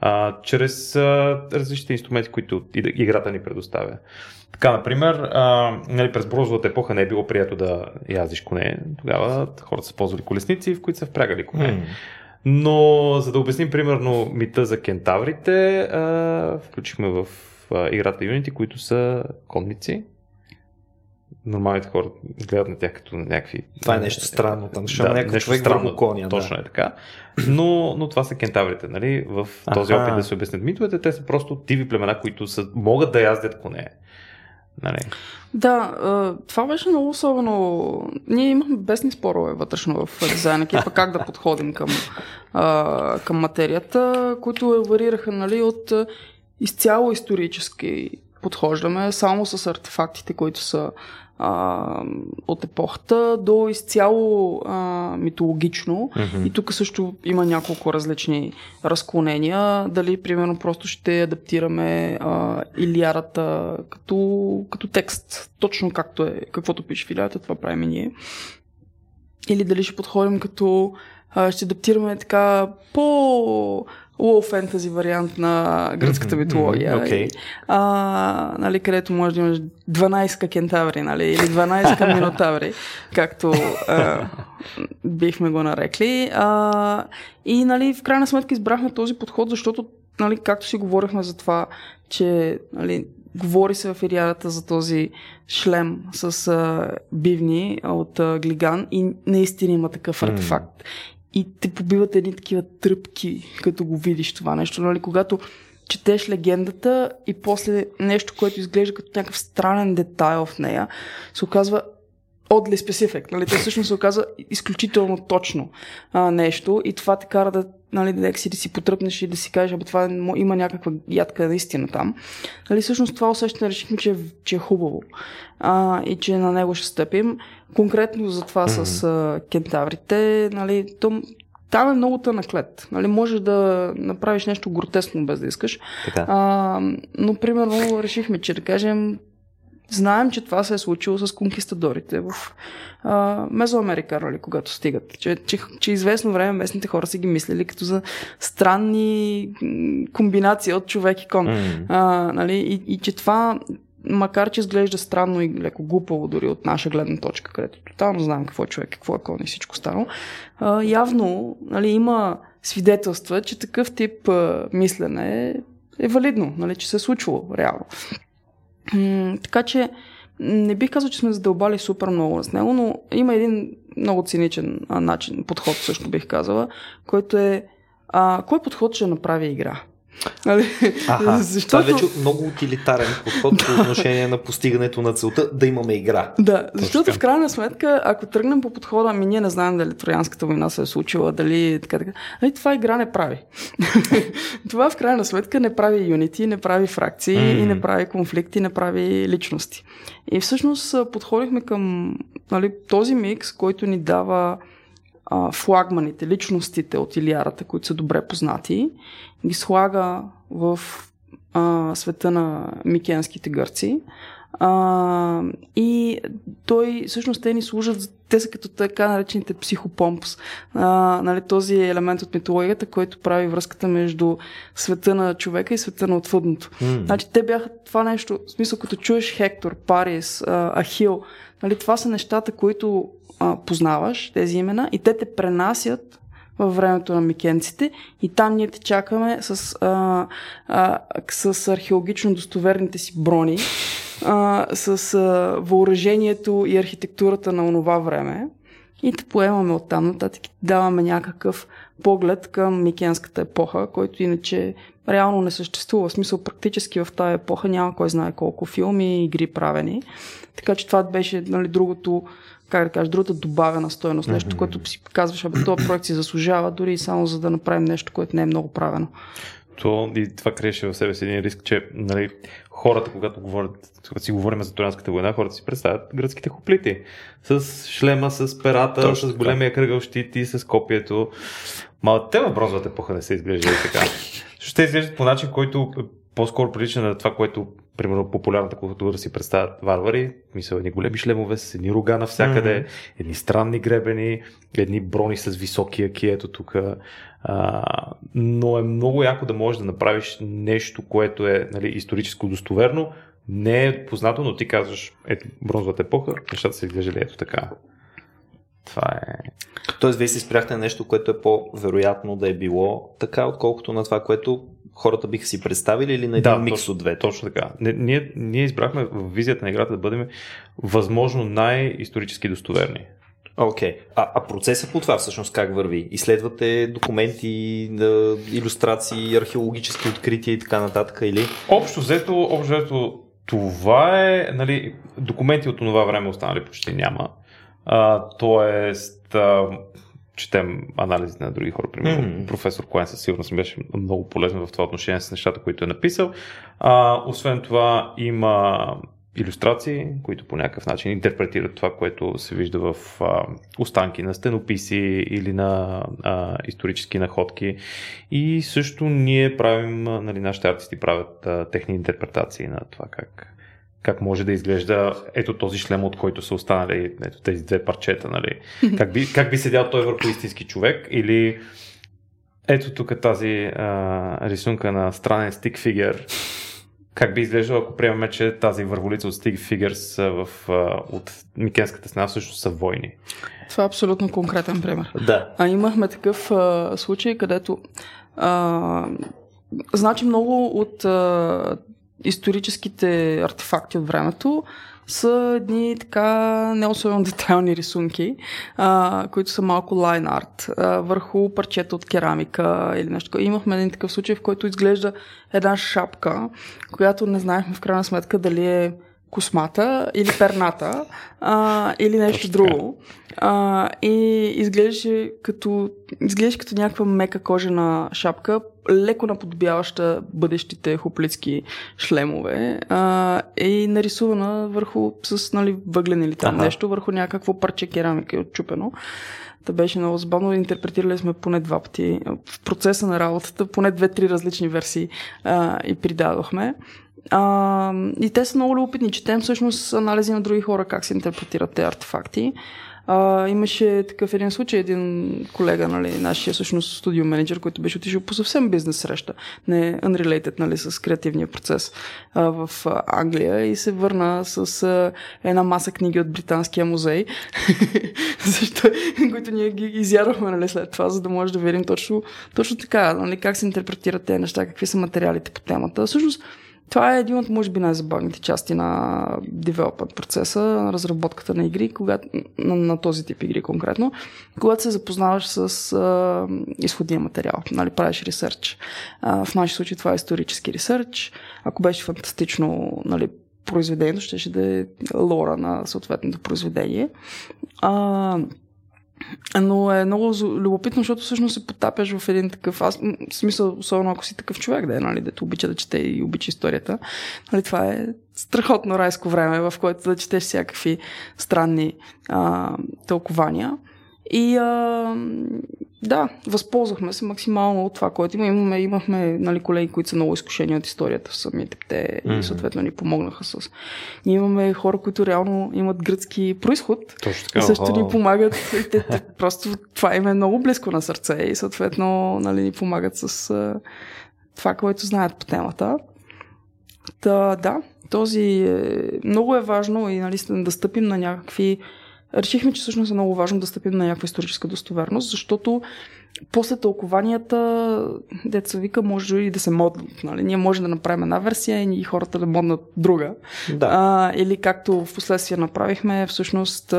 а, чрез а, различните инструменти, които играта ни предоставя. Така, например, а, нали, през бронзовата епоха не е било прието да яздиш коне. Тогава хората са ползвали колесници, в които са впрягали коне. Mm. Но за да обясним примерно мита за кентаврите, а, включихме в а, играта Unity, които са конници. Нормалните хора гледат на тях като на някакви... Това е нещо странно, там ще да, някакъв човек странно, коня. Точно да. е така. Но, но това са кентаврите, нали? В този опит да се обяснят митовете, те са просто тиви племена, които са, могат да яздят коне. Нали? Да, това беше много особено. Ние имахме бесни спорове вътрешно в дизайн екипа, как да подходим към, към материята, които варираха нали, от изцяло исторически подхождаме само с артефактите, които са а, от епохата до изцяло а, митологично. Mm-hmm. И тук също има няколко различни разклонения. Дали, примерно, просто ще адаптираме а, Илиарата като, като текст, точно както е, каквото пише в Илиарата, това правим и ние. Или дали ще подходим като а, ще адаптираме така по лоу фентази вариант на гръцката митология. Okay. И, а, нали, където може да имаш 12 кентаври, нали, или 12 минотаври, [laughs] както а, бихме го нарекли. А, и нали, в крайна сметка избрахме този подход, защото, нали, както си говорихме за това, че нали, говори се в Ириарата за този шлем с а, бивни от а, Глиган и наистина има такъв артефакт. И те побиват едни такива тръпки, като го видиш това нещо. Нали? Когато четеш легендата и после нещо, което изглежда като някакъв странен детайл в нея, се оказва oddly specific. Нали? То всъщност се оказа изключително точно а, нещо и това те кара да, нали, да си, да си потръпнеш и да си кажеш, абе това има някаква ядка наистина там. Нали? Всъщност това усещане решихме, че, че е хубаво а, и че на него ще стъпим. Конкретно за това mm-hmm. с а, кентаврите, нали, то, там е много тънък лед. Нали, можеш да направиш нещо гротесно без да искаш. Така. А, но, примерно, решихме, че да кажем, знаем, че това се е случило с конкистадорите в а, Мезоамерика, нали, когато стигат. Че, че, че известно време местните хора са ги мислили като за странни комбинации от човек и кон. Mm. А, нали, и, и че това макар че изглежда странно и леко глупаво дори от наша гледна точка, където тотално знаем какво е човек, какво е кон и всичко станало, явно нали, има свидетелства, че такъв тип мислене е, е валидно, нали, че се е случвало реално. Така че не бих казал, че сме задълбали супер много с него, но има един много циничен начин, подход също бих казала, който е а, кой подход ще направи игра? Нали? Аха, Защото... Това е вече много утилитарен подход по отношение на постигането на целта да имаме игра. Да, защото в крайна сметка, ако тръгнем по подхода, ами ние не знаем дали Троянската война се е случила, дали така, така. Ами това игра не прави. [laughs] това в крайна сметка не прави юнити, не прави фракции mm. и не прави конфликти, не прави личности. И всъщност подходихме към нали, този микс, който ни дава а, флагманите, личностите от Илиарата, които са добре познати, ги слага в а, света на микенските гърци. А, и той, всъщност, те ни служат, те са като така наречените психопомпс, а, нали, този елемент от митологията, който прави връзката между света на човека и света на отвъдното. Mm. Значи, те бяха това нещо, в смисъл, като чуеш Хектор, Парис, Ахил, нали, това са нещата, които а, познаваш, тези имена, и те те пренасят във времето на микенците и там ние те чакаме с, а, а, с археологично достоверните си брони, а, с а, въоръжението и архитектурата на онова време и те поемаме оттам нататък даваме някакъв поглед към микенската епоха, който иначе реално не съществува. В смисъл практически в тази епоха няма кой знае колко филми и игри правени. Така че това беше нали, другото как да кажа, другата добавена стоеност, нещо, което си казваш, абе, този проект си заслужава, дори и само за да направим нещо, което не е много правено. То и това криеше в себе си един риск, че нали, хората, когато говорят, когато си говорим за Троянската война, хората си представят гръцките хоплити. С шлема, с перата, Точно с големия кръгъл щит и с копието. Ма те в бронзовата епоха не са изглеждали [laughs] така. Ще изглеждат по начин, който по-скоро прилича на това, което примерно популярната култура си представят варвари, мисля, едни големи шлемове с едни рога навсякъде, mm-hmm. едни странни гребени, едни брони с високи аки, ето тук. А, но е много яко да можеш да направиш нещо, което е нали, историческо достоверно, не е познато, но ти казваш, ето, бронзовата епоха, нещата се изглеждали ето така. Това е... Тоест, вие си спряхте на нещо, което е по-вероятно да е било така, отколкото на това, което хората биха си представили или на един да, микс точно, от две? Точно така. Ние, ние избрахме в визията на играта да бъдем възможно най-исторически достоверни. Окей. Okay. А, а процесът по това всъщност как върви? Изследвате документи, да, иллюстрации, археологически открития и така нататък или? Общо взето, общо взето това е, нали, документи от това време останали почти няма. А, тоест, а, четем анализите на други хора. Примерно, mm-hmm. професор Коен със сигурност беше много полезен в това отношение с нещата, които е написал. А, освен това, има иллюстрации, които по някакъв начин интерпретират това, което се вижда в а, останки на стенописи или на а, исторически находки. И също ние правим, нали, нашите артисти правят а, техни интерпретации на това как как може да изглежда ето този шлем, от който са останали ето тези две парчета, нали? [laughs] Как би, как би седял той върху истински човек или ето тук тази а, рисунка на странен стик фигър. Как би изглеждало, ако приемаме, че тази върволица от Stick Figures в, от Микенската стена всъщност са войни? Това е абсолютно конкретен пример. Да. А имахме такъв а, случай, където а, значи много от а, историческите артефакти от времето са едни така не особено [laughs] детайлни рисунки, а, които са малко лайн арт, върху парчета от керамика или нещо. Имахме един такъв случай, в който изглежда една шапка, която не знаехме в крайна сметка дали е космата или перната а, или нещо друго. А, и изглеждаше като, изглеждаше като някаква мека кожена шапка, леко наподобяваща бъдещите хуплицки шлемове а, и нарисувана върху с нали, въглен или там Аха. нещо, върху някакво парче керамика отчупено. Та беше много забавно. Интерпретирали сме поне два пъти в процеса на работата, поне две-три различни версии а, и придадохме. А, и те са много любопитни. Четем всъщност анализи на други хора как се интерпретират тези артефакти. А, имаше такъв един случай, един колега, нали, нашия всъщност студио менеджер, който беше отишъл по съвсем бизнес среща, не unrelated нали, с креативния процес а, в Англия и се върна с а, една маса книги от Британския музей, [laughs] защо, които ние ги изядохме нали, след това, за да може да видим точно, точно така, нали, как се интерпретират тези неща, какви са материалите по темата. Всъщност, това е един от, може би, най-забавните части на девелопмент процеса, на разработката на игри, когато, на, на този тип игри конкретно, когато се запознаваш с а, изходния материал, нали, правиш ресърч. А, в нашия случай това е исторически ресърч. Ако беше фантастично, нали, произведението, ще, ще да е лора на съответното произведение. А, но е много любопитно, защото всъщност се потапяш в един такъв, аз, смисъл, особено ако си такъв човек, да е, нали, дето обича да чете и обича историята. Нали, това е страхотно райско време, в което да четеш всякакви странни а, тълкования. И а, да, възползвахме се максимално от това, което има. Имаме, имахме нали, колеги, които са много изкушени от историята в самите те Мгм. и съответно ни помогнаха с. Ние имаме хора, които реално имат гръцки происход Точно и така. също Охо. ни помагат. И те, те, [laughs] просто това им е много близко на сърце и съответно нали, ни помагат с а, това, което знаят по темата. Та, да, този е, много е важно и нали, да стъпим на някакви решихме, че всъщност е много важно да стъпим на някаква историческа достоверност, защото после тълкованията, деца вика, може и да се моднат. Нали? Ние можем да направим една версия и хората да моднат друга. Да. А, или както в последствие направихме, всъщност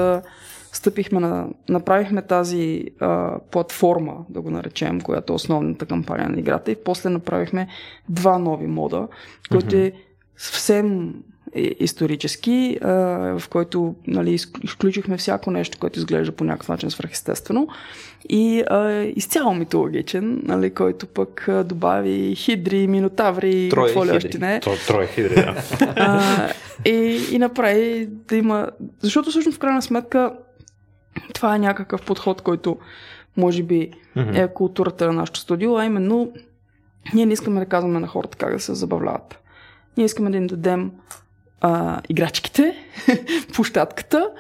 стъпихме на, направихме тази а, платформа, да го наречем, която е основната кампания на играта и после направихме два нови мода, който е съвсем исторически, а, в който нали, изк- изключихме всяко нещо, което изглежда по някакъв начин свръхестествено и а, изцяло митологичен, нали, който пък добави хидри, минотаври, Троя какво ли още не. Трое хидри, да. [laughs] А, и, и направи да има... Защото всъщност в крайна сметка това е някакъв подход, който може би е културата на нашото студио, а именно ние не искаме да казваме на хората как да се забавляват. Ние искаме да им дадем а, играчките, [laughs] площадката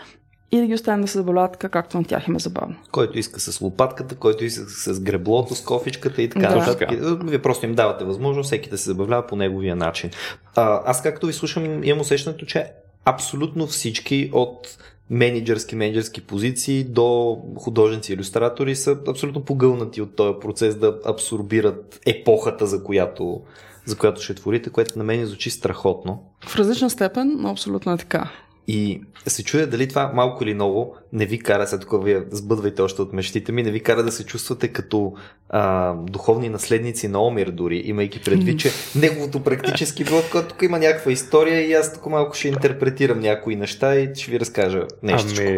и да ги оставим да се забавляват така, както на тях им е забавно. Който иска с лопатката, който иска с греблото, с кофичката и така Да. Вие просто им давате възможност всеки да се забавлява по неговия начин. А, аз както ви слушам, имам усещането, че абсолютно всички от менеджерски, менеджерски позиции до художници, иллюстратори са абсолютно погълнати от този процес да абсорбират епохата, за която, за която ще творите, което на мен звучи страхотно. В различна степен, но абсолютно е така. И се чуя дали това малко или много не ви кара, след това вие сбъдвайте още от мечтите ми, не ви кара да се чувствате като а, духовни наследници на Омир дори, имайки предвид, че неговото практически било, когато тук има някаква история и аз тук малко ще интерпретирам някои неща и ще ви разкажа нещо. Ами,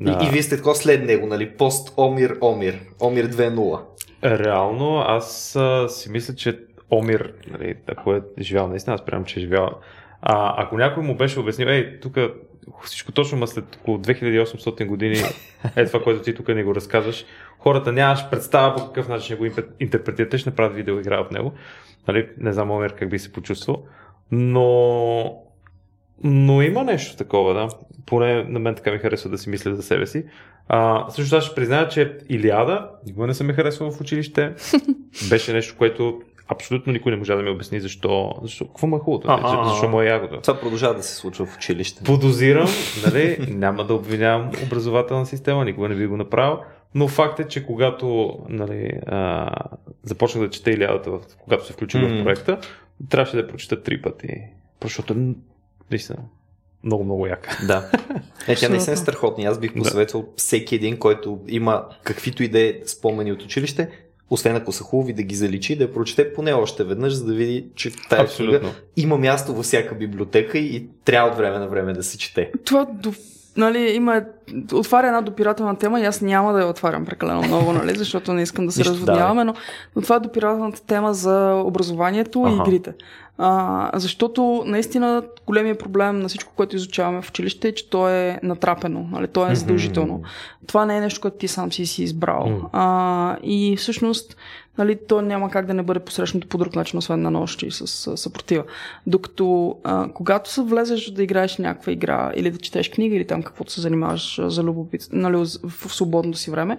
И, да. и вие сте такова след него, нали? Пост Омир Омир. Омир 2.0. Реално, аз а, си мисля, че Омир, нали, ако е живял наистина, аз приемам, че е живял. А, ако някой му беше обяснил, ей, тук всичко точно ма след около 2800 години, е това, което ти тук не го разказваш, хората нямаш представа по какъв начин ще го интерпретирате, ще направят видеоигра от него. Нали, не знам Омир как би се почувствал. Но Но има нещо такова, да. Поне на мен така ми харесва да си мисля за себе си. А, също аз ще призная, че Илиада никога не съм ми харесвал в училище. [laughs] Беше нещо, което абсолютно никой не можа да ми обясни защо. защо какво му е хубавото? А-а-а. Защо му е ягода? Това продължава да се случва в училище. Подозирам, нали, няма да обвинявам образователна система, никога не би го направил, но факт е, че когато нали, а, започнах да чета Илиадата, когато се включи М. в проекта, трябваше да прочета три пъти, защото наистина много, много яка. Да. Е, тя наистина е страхотна. Аз бих Да. посъветвал всеки един, който има каквито и да е спомени от училище, освен ако са хубави, да ги заличи, да я прочете поне още веднъж, за да види, че Абсолютно. книга има място във всяка библиотека и трябва от време на време да се чете. Това до, нали, има, отваря една допирателна тема и аз няма да я отварям прекалено много, нали, защото не искам да се Нищо, разводняваме, но, но това е допирателната тема за образованието Аха. и игрите. А, защото наистина големия проблем на всичко, което изучаваме в училище е, че то е натрапено, нали, то е задължително. Това не е нещо, което ти сам си си избрал. А, и всъщност, нали, то няма как да не бъде посрещнато по друг начин, освен на нощи с а, съпротива. Докато а, когато се влезеш да играеш някаква игра или да четеш книга или там каквото се занимаваш за любопит, нали, в свободното си време,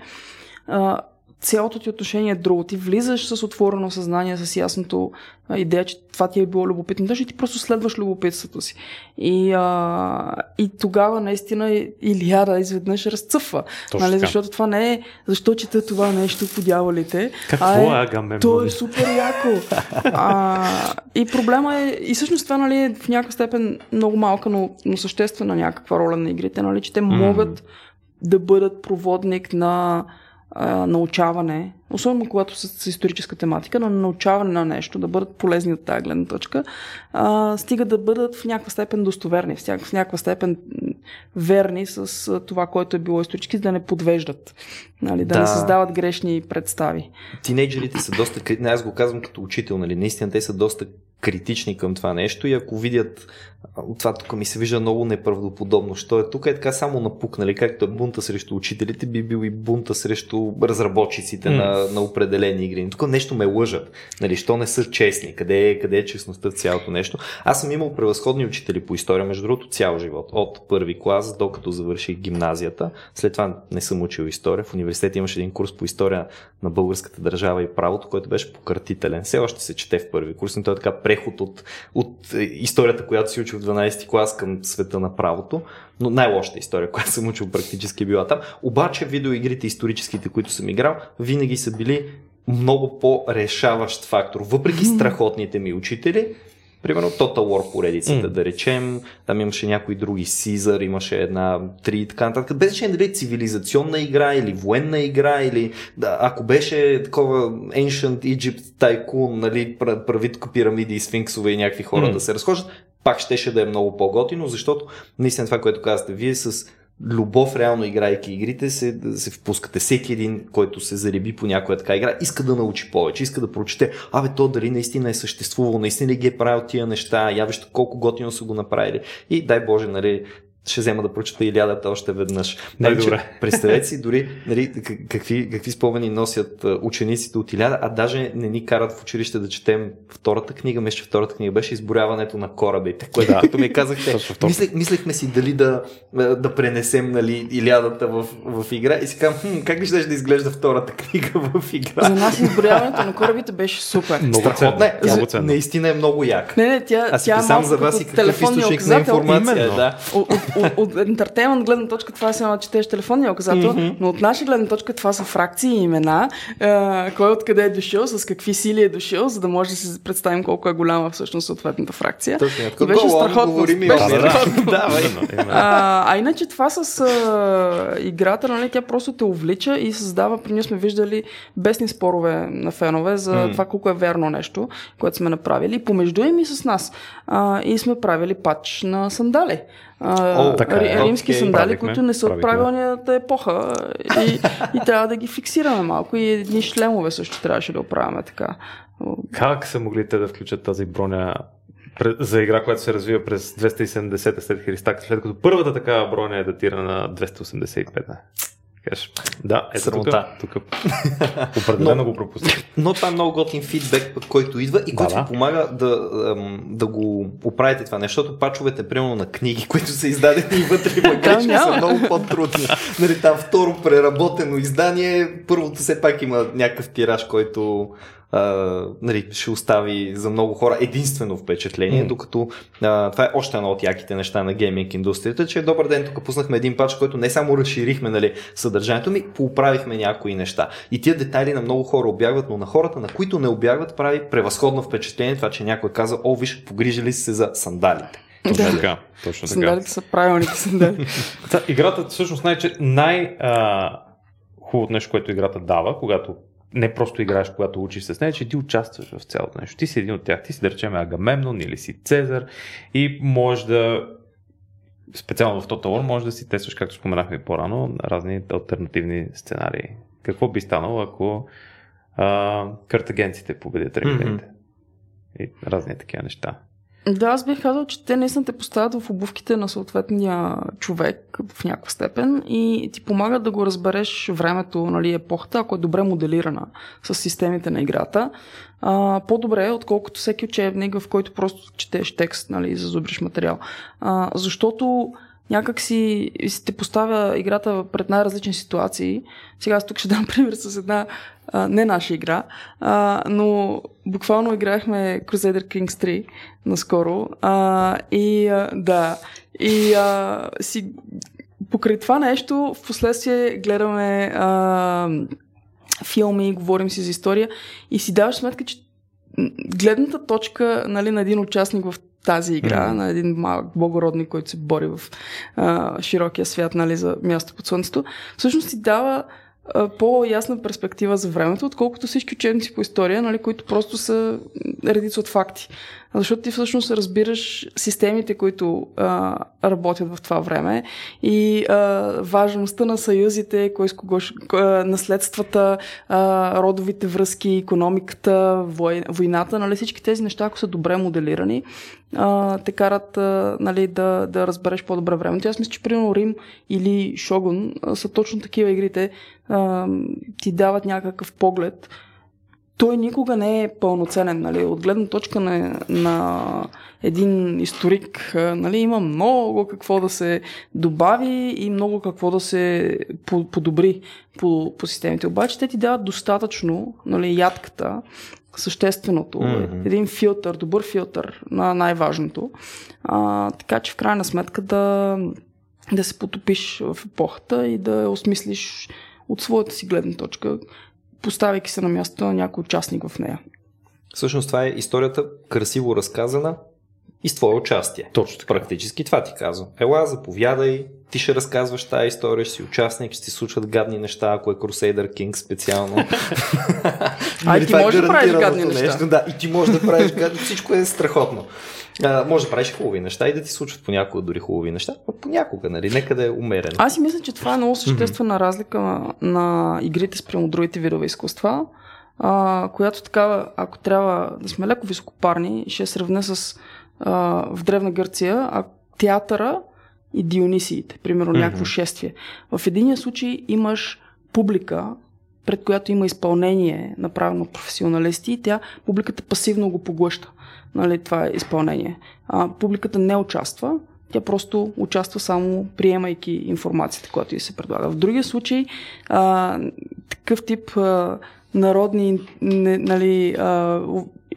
а, цялото ти отношение е друго. Ти влизаш с отворено съзнание, с ясното а, идея, че това ти е било любопитно. Даже ти просто следваш любопитството си. И, а, и тогава наистина Илиада изведнъж разцъфва. Точно Нали, защото това не е защо чета това нещо по дяволите. Какво а е Агамемнон? То е супер яко. А, и проблема е, и всъщност това нали, е в някаква степен много малка, но, но съществена някаква роля на игрите, нали, че те могат да бъдат проводник на а, научаване, особено когато са с историческа тематика, на научаване на нещо, да бъдат полезни от тази гледна точка, а, стига да бъдат в някаква степен достоверни, в някаква, в някаква степен верни с а, това, което е било исторически, да не подвеждат, нали, да, Да. не създават грешни представи. Тинейджерите са доста, аз го казвам като учител, нали, наистина те са доста критични към това нещо и ако видят това тук ми се вижда много неправдоподобно, що е тук е така само напук, нали, както е бунта срещу учителите, би бил и бунта срещу разработчиците М. на, на определени игри. Тук нещо ме лъжат, нали, що не са честни, къде е, къде е честността в цялото нещо. Аз съм имал превъзходни учители по история, между другото цял живот, от първи клас, докато завърших гимназията. След това не съм учил история. В университета имаше един курс по история на българската държава и правото, който беше пократителен. Все още се чете в първи курс, но той е така преход от, от е, историята, която си учил в 12 клас към света на правото. Но най-лошата история, [laughs] която съм учил практически е била там. Обаче видеоигрите, историческите, които съм играл, винаги са били много по-решаващ фактор. Въпреки страхотните ми учители, Примерно Total War поредицата, М. да речем, там имаше някои други Caesar, имаше една, три и така нататък. Без значение дали е цивилизационна игра или военна игра, или да, ако беше такова Ancient Egypt Tycoon, нали, пра- прави тук пирамиди и сфинксове и някакви хора М. да се разхождат, пак щеше да е много по-готино, защото наистина това, което казвате, вие с любов, реално играйки игрите, се, се впускате. Всеки един, който се зареби по някоя така игра, иска да научи повече, иска да прочете, абе, то дали наистина е съществувало, наистина ли ги е правил тия неща, я виж колко готино са го направили. И дай Боже, нали, ще взема да прочета Илядата още веднъж. Най-добре. Нали, че Представете си [laughs] дори нали, как- какви, какви спомени носят учениците от Иляда, а даже не ни карат в училище да четем втората книга. Мисля, че втората книга беше изборяването на корабите, което Да. като ми казахте. Мислех, мислехме си дали да, да пренесем нали, Илядата в, в игра и си казвам, хм, как ли ще да изглежда втората книга [laughs] в игра? За нас изброяването на корабите беше супер. Много ценно. Много За- ценно. Наистина е много як. Не, не, тя, Аз си тя е малко за вас и какъв източник на информация. Именно. Да. От, от, от, ентертеймент гледна точка това е само да четеш телефонния указател, Мгм. но от наша гледна точка това са фракции и имена, а, кой откъде е дошъл, с какви сили е дошъл, за да може да си представим колко е голяма всъщност съответната фракция. Точно. И беше страхотно. говори ми Беше страхотно. Именно. А, а иначе това с а, играта, нали, тя просто те увлича и създава, при ние сме виждали бесни спорове на фенове за М. това колко е верно нещо, което сме направили. И помежду им и с нас. А, и сме правили пач на сандали. А, О, така е. ри- римски Окей. сандали, Правихме, които не са от правихме. правилната епоха. И, и трябва да ги фиксираме малко. И едни шлемове също трябваше да оправяме така. Как са могли те да включат тази броня за игра, която се развива през 270 след Христа, след като първата такава броня е датирана на 285? Кажеш, да, ето тук, Срамота. тук определено Но- го пропуснах. Но това е много готин фидбек, който идва и който да. ви помага да, да го оправите това нещо, защото пачовете, примерно на книги, които са издадени вътре има [laughs] грешки, са много по-трудни. Нали, там второ преработено издание, първото все пак има някакъв тираж, който а, нали, ще остави за много хора единствено впечатление, Мгм. докато а, това е още едно от яките неща на гейминг индустрията, че добър ден, тук пуснахме един пач, който не само разширихме нали, съдържанието ми, поуправихме някои неща. И тия детайли на много хора обягват, но на хората, на които не обягват, прави превъзходно впечатление това, че някой каза, о, виж, погрижили се за сандалите. Точно Да. така. Точно така. Сандалите са правилните [laughs] сандали. Та, играта всъщност най- че най- а, хубавото нещо, което играта дава, когато не просто играеш, когато учиш с нея, че ти участваш в цялото нещо. Ти си един от тях. Ти си, да речем, Агамемнон или си Цезар и можеш да специално в Total War може да си тестваш, както споменахме по-рано, разни альтернативни сценарии. Какво би станало, ако а, картагенците победят римляните? И разни такива неща. Да, аз бих казал, че те наистина те поставят в обувките на съответния човек в някаква степен и ти помагат да го разбереш времето, нали, епохата, ако е добре моделирана с системите на играта. А, по-добре, отколкото всеки учебник, в който просто четеш текст, нали, и зазубриш материал. А, защото някак си те поставя играта пред най-различни ситуации. Сега аз тук ще дам [laughs] пример с една а, не наша игра, а, но буквално играехме Crusader Kings 3 наскоро а, и а, да, и а, си покрай това нещо в последствие гледаме а, филми, говорим си за история и си даваш сметка, че гледната точка нали, на един участник в тази игра, Мгм. на един малък богородник, който се бори в а, широкия свят нали, за място под слънцето, всъщност ти дава по-ясна перспектива за времето, отколкото всички учебници по история, нали, които просто са редица от факти. Защото ти всъщност разбираш системите, които а, работят в това време и а, важността на съюзите, кой с кого, а, наследствата, а, родовите връзки, економиката, вой, войната, нали, всички тези неща, ако са добре моделирани, а, те карат а, нали, да, да разбереш по-добре времето. Аз мисля, че примерно Рим или Шогун са точно такива игрите, а, ти дават някакъв поглед. Той никога не е пълноценен. Нали? От гледна точка на, на един историк нали, има много какво да се добави и много какво да се по- подобри по, по системите. Обаче те ти дават достатъчно нали, ядката, същественото, Мгм. един филтър, добър филтър на най-важното. А, така че в крайна сметка да, да се потопиш в епохата и да осмислиш от своята си гледна точка, поставяйки се на място на някой участник в нея. Всъщност това е историята красиво разказана и с твое участие. Точно така. Практически това ти казвам. Ела, заповядай, ти ще разказваш тази история, ще си участник, ще ти случват гадни неща, ако е Crusader King специално. [laughs] А, и Нали, ти това е можеш да правиш гадни неща. Нещо, да, и ти можеш да правиш гадни, всичко е страхотно. А, може да правиш хубави неща и да ти случват понякога дори хубави неща, но понякога, нали, нека да е умерено. Аз си мисля, че това е много съществена разлика на, игрите спрямо другите видове изкуства, а, която такава, ако трябва да сме леко високопарни, ще сравня с а, в Древна Гърция, а театъра и Дионисиите, примерно Мгм. някакво шествие. В единия случай имаш публика, пред която има изпълнение, направено от професионалисти, и тя, публиката пасивно го поглъща. Нали, това е изпълнение. А, публиката не участва, тя просто участва само приемайки информацията, която й се предлага. В другия случай, а, такъв тип а, народни не, нали, а,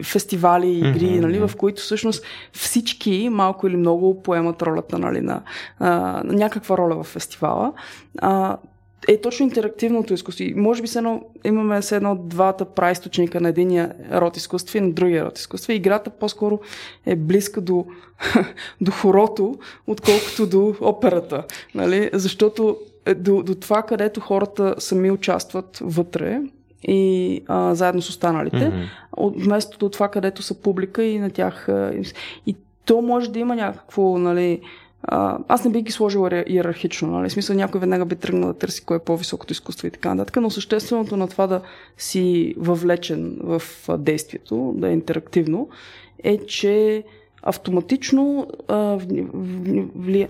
фестивали, игри, Мгм, нали, в които всъщност всички малко или много поемат ролята нали, на, а, на някаква роля в фестивала. А, е точно интерактивното изкуство. И може би се едно, имаме се едно двата праизточника на единия род изкуство и на другия род изкуство. Играта по-скоро е близка до, [laughs] до хорото, отколкото до операта. Нали? Защото е до, до това, където хората сами участват вътре и а, заедно с останалите, от, вместо до това, където са публика и на тях. с- И то може да има някакво, нали, аз не бих ги сложила иер- иерархично, нали, смисъл някой веднага би тръгнал да търси кое е по-високото изкуство и така нататък, но същественото на това да си въвлечен в действието, да е интерактивно, е, че автоматично а, влия...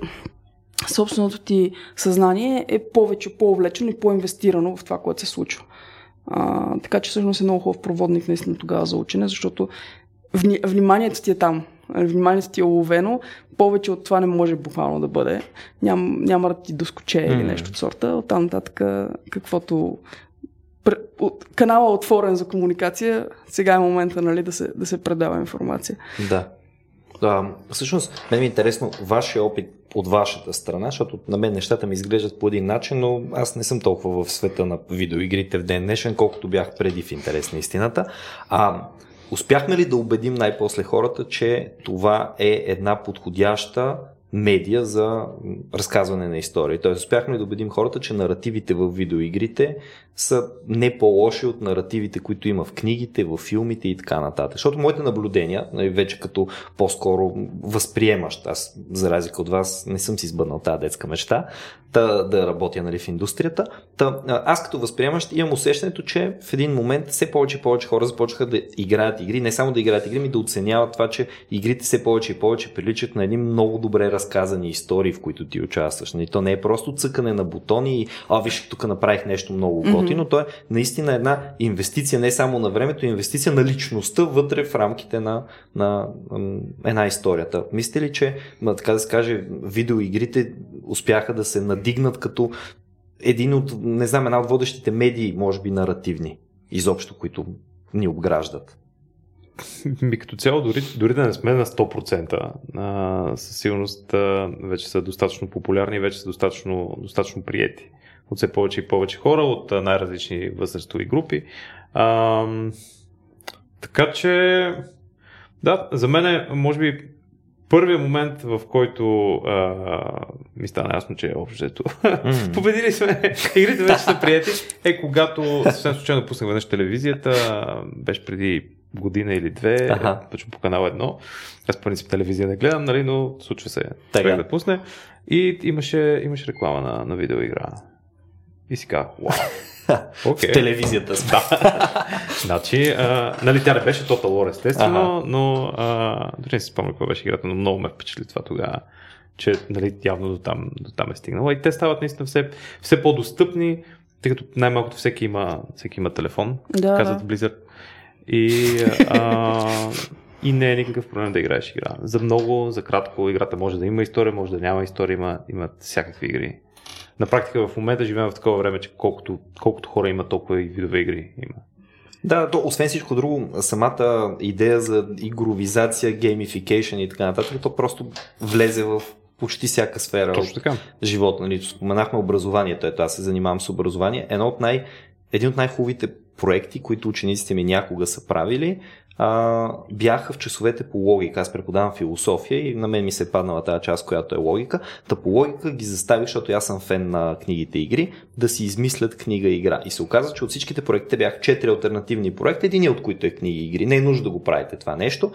собственото ти съзнание е повече по-увлечено и по-инвестирано в това, което се случва. А, така че всъщност е много хубав проводник наистина тогава за учене, защото вни, вниманието ти е там. Вниманието ти е уловено. Повече от това не може буквално да бъде. Ням, няма да ти доскоче mm. или нещо от сорта. Оттам нататък каквото канала е отворен за комуникация, сега е момента нали, да, се, да се предава информация. Да. А, всъщност, мен ми е интересно вашия опит от вашата страна, защото на мен нещата ми изглеждат по един начин, но аз не съм толкова в света на видеоигрите в ден днешен, колкото бях преди в интерес на истината. А, успяхме ли да убедим най-после хората, че това е една подходяща медия за разказване на истории. Тоест, успяхме да убедим хората, че наративите в видеоигрите са не по-лоши от наративите, които има в книгите, в филмите и така нататък. Защото моите наблюдения, нали, вече като по-скоро възприемащ, аз за разлика от вас не съм си сбъднал тази детска мечта, да, да работя нали, в индустрията. Та, аз като възприемащ имам усещането, че в един момент все повече и повече хора започнаха да играят игри, не само да играят игри, ми да оценяват това, че игрите все повече и повече приличат на едни много добре разказани истории, в които ти участваш. Нали, то не е просто цъкане на бутони и а, виж, тук направих нещо много готино, mm-hmm. то е наистина една инвестиция не само на времето, инвестиция на личността вътре в рамките на, на, на една историята. Мислите ли, че, така да се каже, видеоигрите успяха да се надигнат като един от, не знам, една от водещите медии, може би наративни, изобщо, които ни обграждат. Ми като цяло, дори, дори да не сме на 100%, а, със сигурност а, вече са достатъчно популярни вече са достатъчно, достатъчно приети от все повече и повече хора от най-различни възрастови групи. А, така че, да, за мен е, може би, първият момент, в който а, ми стана ясно, че е общото mm. [laughs] победили сме, игрите вече са [laughs] прияти, е когато съвсем случайно пуснах веднъж телевизията, беше преди година или две, ага. точно по канал едно. Аз по принцип телевизия не гледам, нали, но случва се човек да пусне. И имаше, имаше реклама на, на видеоигра. И си казах, вау. Okay. [laughs] В телевизията сме. Да. [laughs] значи, а, нали, тя не беше Total War, естествено, ага. но а, дори не си спомня какво беше играта, но много ме впечатли това тогава че нали, явно до там, до там е стигнало. И те стават наистина все, все по-достъпни, тъй като най-малкото всеки има, всеки има телефон, да, казват Blizzard. И, а, [laughs] и не е никакъв проблем да играеш игра. За много, за кратко играта може да има история, може да няма история, има, има всякакви игри на практика в момента живеем в такова време, че колкото, колкото хора има, толкова и видове игри има. Да, то, освен всичко друго, самата идея за игровизация, геймификейшн и така нататък, то просто влезе в почти всяка сфера Точно така. от живота. Нали? Споменахме образованието, ето аз се занимавам с образование. Едно от най, един от най-хубавите проекти, които учениците ми някога са правили, а, бяха в часовете по логика. Аз преподавам философия и на мен ми се е паднала тази част, която е логика. Та по логика ги заставих, защото аз съм фен на книгите и игри, да си измислят книга и игра. И се оказа, че от всичките проекти бяха четири альтернативни проекта, един от които е книги и игри. Не е нужда да го правите това нещо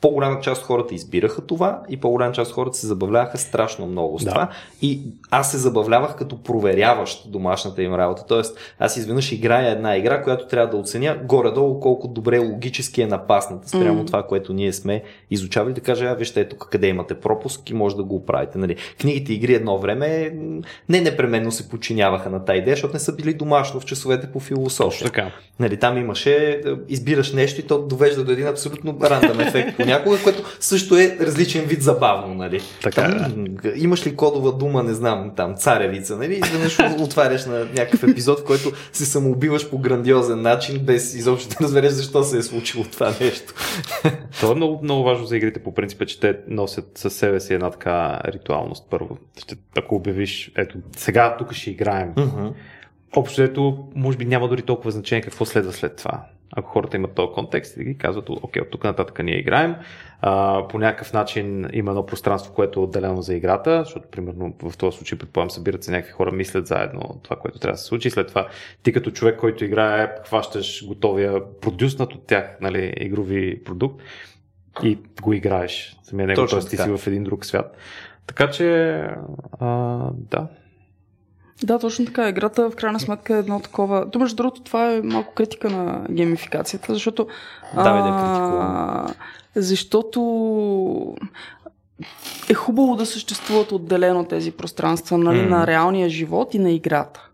по-голяма част от хората избираха това и по-голяма част от хората се забавляваха страшно много с да. това. И аз се забавлявах като проверяващ домашната им работа. Тоест, аз изведнъж играя една игра, която трябва да оценя горе-долу колко добре логически е напасната спрямо mm. това, което ние сме изучавали. Да кажа, вижте, ето къде имате пропуск и може да го оправите. Нали. Книгите игри едно време не непременно се подчиняваха на тази идея, защото не са били домашно в часовете по философия. Така. Нали, там имаше, избираш нещо и то довежда до един абсолютно рандъм ефект понякога, което също е различен вид забавно, нали? Така, там, да. Имаш ли кодова дума, не знам, там, царевица, нали? Изведнъж [laughs] отваряш на някакъв епизод, в който се самоубиваш по грандиозен начин, без изобщо да разбереш защо се е случило това нещо. [laughs] Това е много, много важно за игрите по принцип, че те носят със себе си една така ритуалност. Първо, ще, ако обявиш, ето, сега тук ще играем. Uh-huh. Общо ето, може би няма дори толкова значение какво следва след това ако хората имат този контекст и ги казват, окей, от тук нататък ние играем. А, по някакъв начин има едно пространство, което е отделено за играта, защото, примерно, в този случай, предполагам, събират се някакви хора, мислят заедно това, което трябва да се случи. След това, ти като човек, който играе, хващаш готовия продюснат от тях нали, игрови продукт и го играеш. Самия него, т.е. ти си в един друг свят. Така че, а, да, да, точно така. Играта в крайна сметка е едно такова. То, между другото, това е малко критика на геймификацията, защото. Да, да, критикувам. Защото е хубаво да съществуват отделено тези пространства нали, Мгм. на реалния живот и на играта.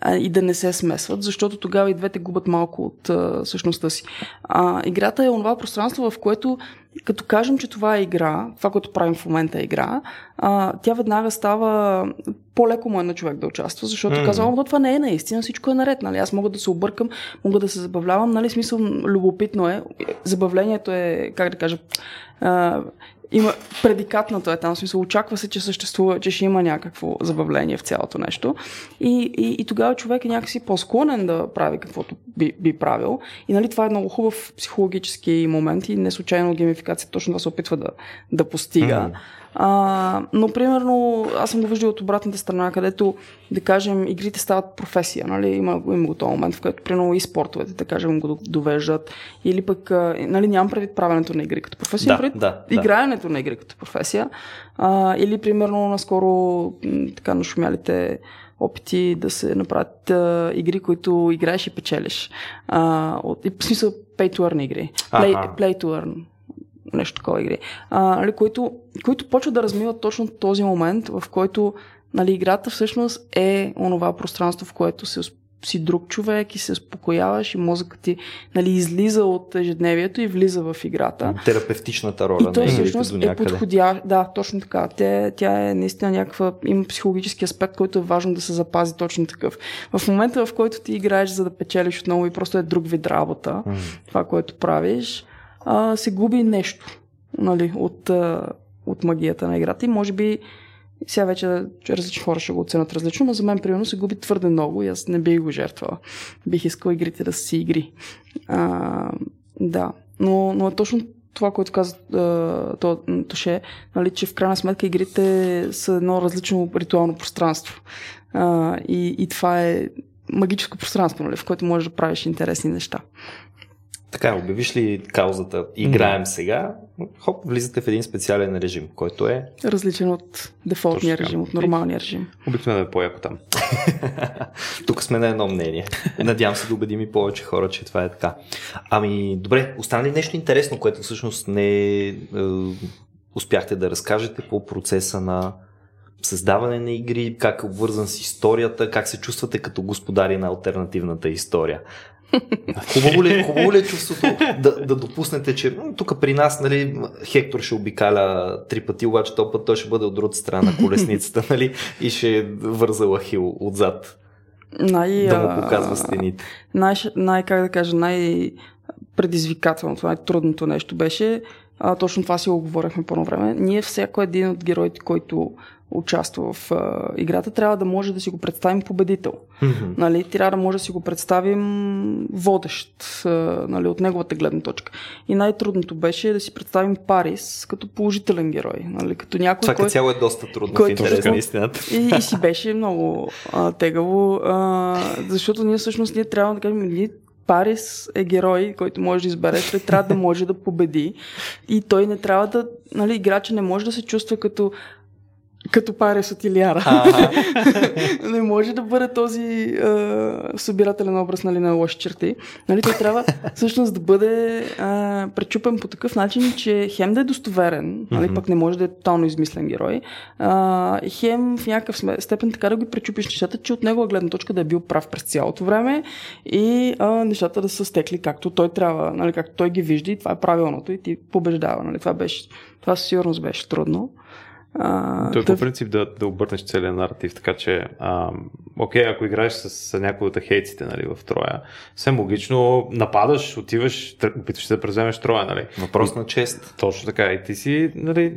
А, и да не се смесват, защото тогава и двете губят малко от а, същността си. А, играта е онова пространство, в което, като кажем, че това е игра, това, което правим в момента е игра, а, тя веднага става по-леко му е на човек да участва, защото mm. казвам, това не е наистина, всичко е наред, нали? Аз мога да се объркам, мога да се забавлявам, нали? Смисъл, любопитно е. Забавлението е, как да кажа, а, има предикатното е там, смисъл, очаква се, че съществува, че ще има някакво забавление в цялото нещо. И, и, и тогава човек е някакси по-склонен да прави каквото би, би правил. И нали, това е много хубав психологически момент и не случайно геймификация точно това се опитва да, да постига. Мгм. А, но, примерно, аз съм го виждал от обратната страна, където, да кажем, игрите стават професия. Нали? Има, има го този момент, в който, примерно, и спортовете, да кажем, го довеждат. Или пък, нали, нямам предвид правенето на игри като професия, Да, предвид да, да. играенето на игри като професия. А, или, примерно, наскоро така нашумялите опити да се направят а, игри, които играеш и печелиш. А, от, и, в смисъл, pay to earn игри. Play, play to earn нещо такова игри, а, нали, които, които почват да размиват точно този момент, в който нали, играта всъщност е онова пространство, в което се, си друг човек и се успокояваш и мозъкът ти нали, излиза от ежедневието и влиза в играта. Терапевтичната роля И той всъщност е подходящ. Да, точно така. Тя, тя е наистина някаква. Има психологически аспект, който е важно да се запази точно такъв. В момента, в който ти играеш за да печелиш отново и просто е друг вид работа, това, което правиш, а, се губи нещо нали, от, а, от магията на играта. И може би сега вече различни хора ще го оценят различно, но за мен, примерно, се губи твърде много и аз не бих го жертвала. Бих искал игрите да си игри. А, да, но, но е точно това, което каза то, Тоше, нали, че в крайна сметка игрите са едно различно ритуално пространство. А, и, и това е магическо пространство, нали, в което можеш да правиш интересни неща. Така, обявиш ли каузата играем сега, хоп, влизате в един специален режим, който е Различен от дефолтния Точно режим, от нормалния режим. Обикновено е по-яко там. [laughs] Тук сме на едно мнение. Надявам се да убедим и повече хора, че това е така. Ами, добре, остана ли нещо интересно, което всъщност не е, успяхте да разкажете по процеса на създаване на игри, как е обвързан с историята, как се чувствате като господари на альтернативната история? Хубаво ли, хубаво ли е чувството да, да допуснете, че тук при нас нали, Хектор ще обикаля три пъти, обаче този път той ще бъде от другата страна на колесницата [laughs] нали, и ще върза Лахил отзад Най, да му показва стените. Най, най, как да кажа, най предизвикателното, най-трудното нещо беше, а, точно това си го говорихме по време. Ние всяко един от героите, който участва в а, играта, трябва да може да си го представим победител. Мгм. Нали, трябва да може да си го представим водещ а, нали, от неговата гледна точка. И най-трудното беше да си представим Парис като положителен герой. Нали, като някой, Това като цяло е доста трудно в който- интерес на истината. и, и си беше много а, тегаво, а, защото ние всъщност ние трябва да кажем, ние Парис е герой, който може да избере, той трябва да може да победи и той не трябва да, нали, играча не може да се чувства като като Парис от Илиара. [laughs] Не може да бъде този а, събирателен образ нали, на лоши черти. Нали, той трябва всъщност да бъде а, пречупен по такъв начин, че хем да е достоверен, нали, пък не може да е тотално измислен герой, а, хем в някакъв степен така да ги пречупиш нещата, че от негова гледна точка да е бил прав през цялото време и а, нещата да са стекли както той трябва, нали, както той ги вижда и това е правилното и ти побеждава. Нали. Това, беше, това със сигурност беше трудно. А, Той та- по принцип да, да обърнеш целият наратив, така че, а, окей, ако играеш с, с някой от ахейците нали, в Троя, съвсем логично нападаш, отиваш, опитваш се да преземеш Троя, нали? Въпрос на чест. Точно така. И ти си, нали,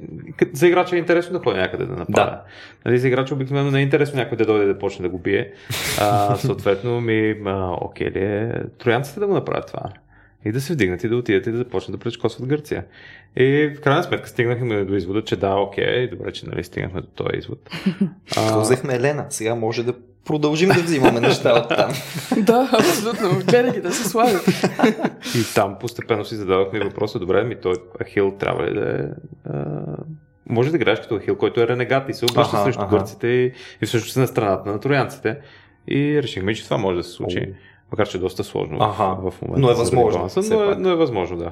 за играча е интересно да ходи някъде да напада. Да. Нали, за играча обикновено не е интересно някой да дойде да почне да го бие. А, [laughs] съответно, ми, а, окей ли е, троянците да го направят това. И да се вдигнат и да отидат и да започнат да пречкосват Гърция. И в крайна сметка стигнахме до извода, че да, окей, добре, че нали, стигнахме до този извод. [laughs] А... Взехме Елена. Сега може да продължим да взимаме неща от там. [laughs] да, абсолютно. Гледай да се слагат. [laughs] И там постепенно си задавахме въпроса, добре, ми той Ахил трябва ли да е... А... Може да играеш като Ахил, който е ренегат и се обръща срещу гърците и, и всъщност е на страната на троянците. И решихме, че това може да се случи. Макар, че е доста сложно Аха, в, в момента. но е възможно, баланса, Но е, но е възможно, да.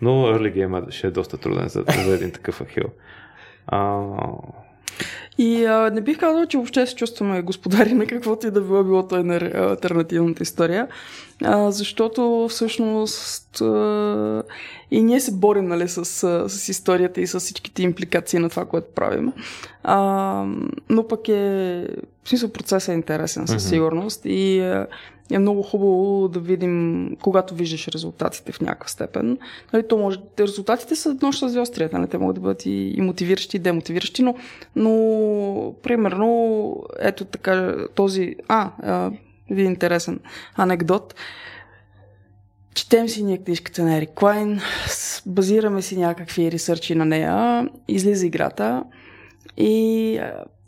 Но early game ще е доста труден за, за един такъв Ахил. А, И а, не бих казал, че въобще се чувстваме господари на каквото и да било било той на альтернативната история, а, защото всъщност а, и ние се борим нали, с, с историята и с всичките импликации на това, което правим. А, но пък е, в смисъл процесът е интересен със сигурност и е много хубаво да видим, когато виждаш резултатите в някаква степен. Нали, то може, резултатите са нощ с звездтрията, нали, те могат да бъдат и, и мотивиращи, и демотивиращи, но, но примерно, ето така, този, а, а един интересен анекдот. Четем си ние книжката на Ерик Клайн, базираме си някакви ресърчи на нея, излиза играта и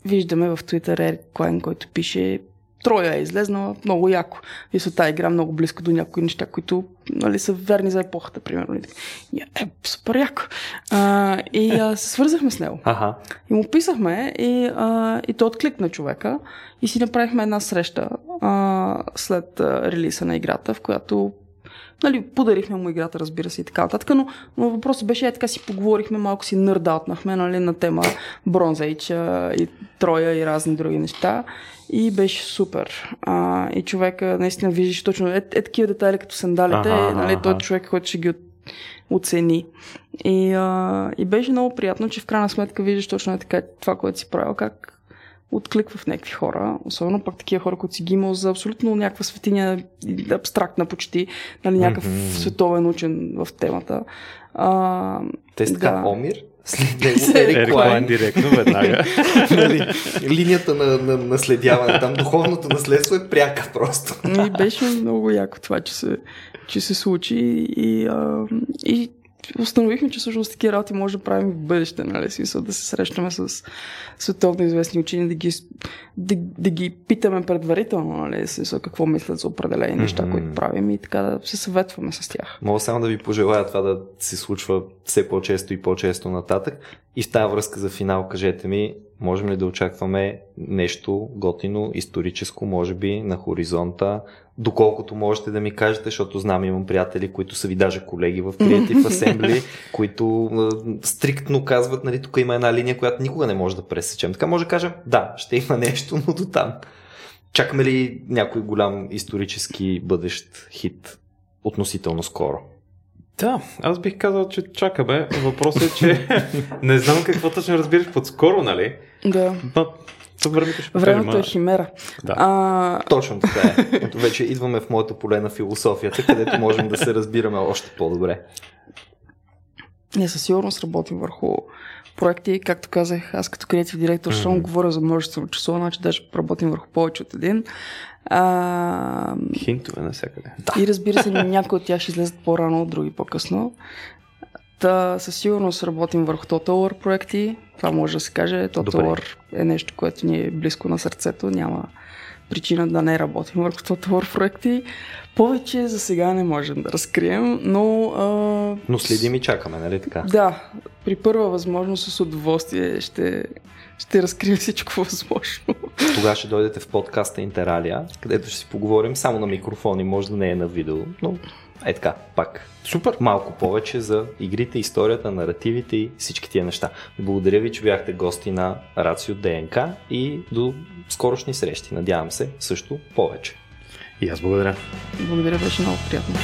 виждаме в Twitter Ерик Клайн, който пише Троя е излезнала много яко. И са тази игра много близко до някои неща, които нали, са верни за епохата, примерно. И, е, супер яко. А, и а, се свързахме с него. Ага. И му писахме и, а, и той откликна човека и си направихме една среща а, след а, релиса на играта, в която Нали, подарихме му играта, разбира се, и така нататък, но, но въпросът беше, е така си поговорихме, малко си нърдаутнахме нали, на тема Bronze Age и Троя и разни други неща. И беше супер. А, и човека наистина виждаш точно е, е такива детайли като сандалите, Аха, нали, той е човек, който ще ги от, оцени. И, а, и беше много приятно, че в крайна сметка виждаш точно е така това, което си правил, как откликва в някакви хора, особено пък такива хора, които си ги имал за абсолютно някаква светиня, абстрактна почти, нали, някакъв Мгм. световен учен в темата. А, Те са така, Да. Омир, след [laughs] него Ерик. Лайн директно, веднага. [laughs] нали, линията на, на наследяване, там духовното наследство е пряка просто. И беше много яко това, че се, че се случи и, а, и установихме, че всъщност такива работи може да правим в бъдеще, нали, смисъл да се срещаме с световно известни учени, да ги, да, да ги питаме предварително, нали, смисъл какво мислят за определени неща, Мгм. които правим и така да се съветваме с тях. Мога само да ви пожелая това да се случва все по-често и по-често нататък. И в тази връзка за финал кажете ми, можем ли да очакваме нещо готино, историческо, може би, на хоризонта, доколкото можете да ми кажете, защото знам, имам приятели, които са ви даже колеги в Creative [laughs] Assembly, които е, стриктно казват, нали, тук има една линия, която никога не може да пресечем. Така може да кажем, да, ще има [laughs] нещо, но до там. Чакаме ли някой голям исторически бъдещ хит относително скоро? Да, аз бих казал, че чакаме. Въпросът е, че [laughs] не знам какво точно разбираш под скоро, нали? Да. Но то времето ще покаже, Времето е химера. Да. А, Точно така е. Ето вече идваме в моето поле на философията, където можем да се разбираме още по-добре. Ние със сигурност работим върху проекти. Както казах, аз като креатив директор, mm-hmm. Говоря за множество часове, значи даже работим върху повече от един. А, Хинтове навсякъде. И разбира се, някои от тях ще излезат по-рано, други по-късно. Та със сигурност работим върху Total War проекти. Това може да се каже. Total. War е нещо, което ни е близко на сърцето. Няма причина да не работим върху Total проекти. Повече за сега не можем да разкрием, но а, Но следим и чакаме, нали така? да, при първа възможност с удоволствие ще, ще разкрием всичко възможно. Тогава ще дойдете в подкаста Интералия, където ще си поговорим само на микрофони, може да не е на видео, но е така, пак. Супер! Малко повече за игрите, историята, наративите и всички тия неща. Благодаря ви, че бяхте гости на Рацио ДНК и до скорошни срещи. Надявам се също повече. И аз благодаря. Благодаря, беше много приятно.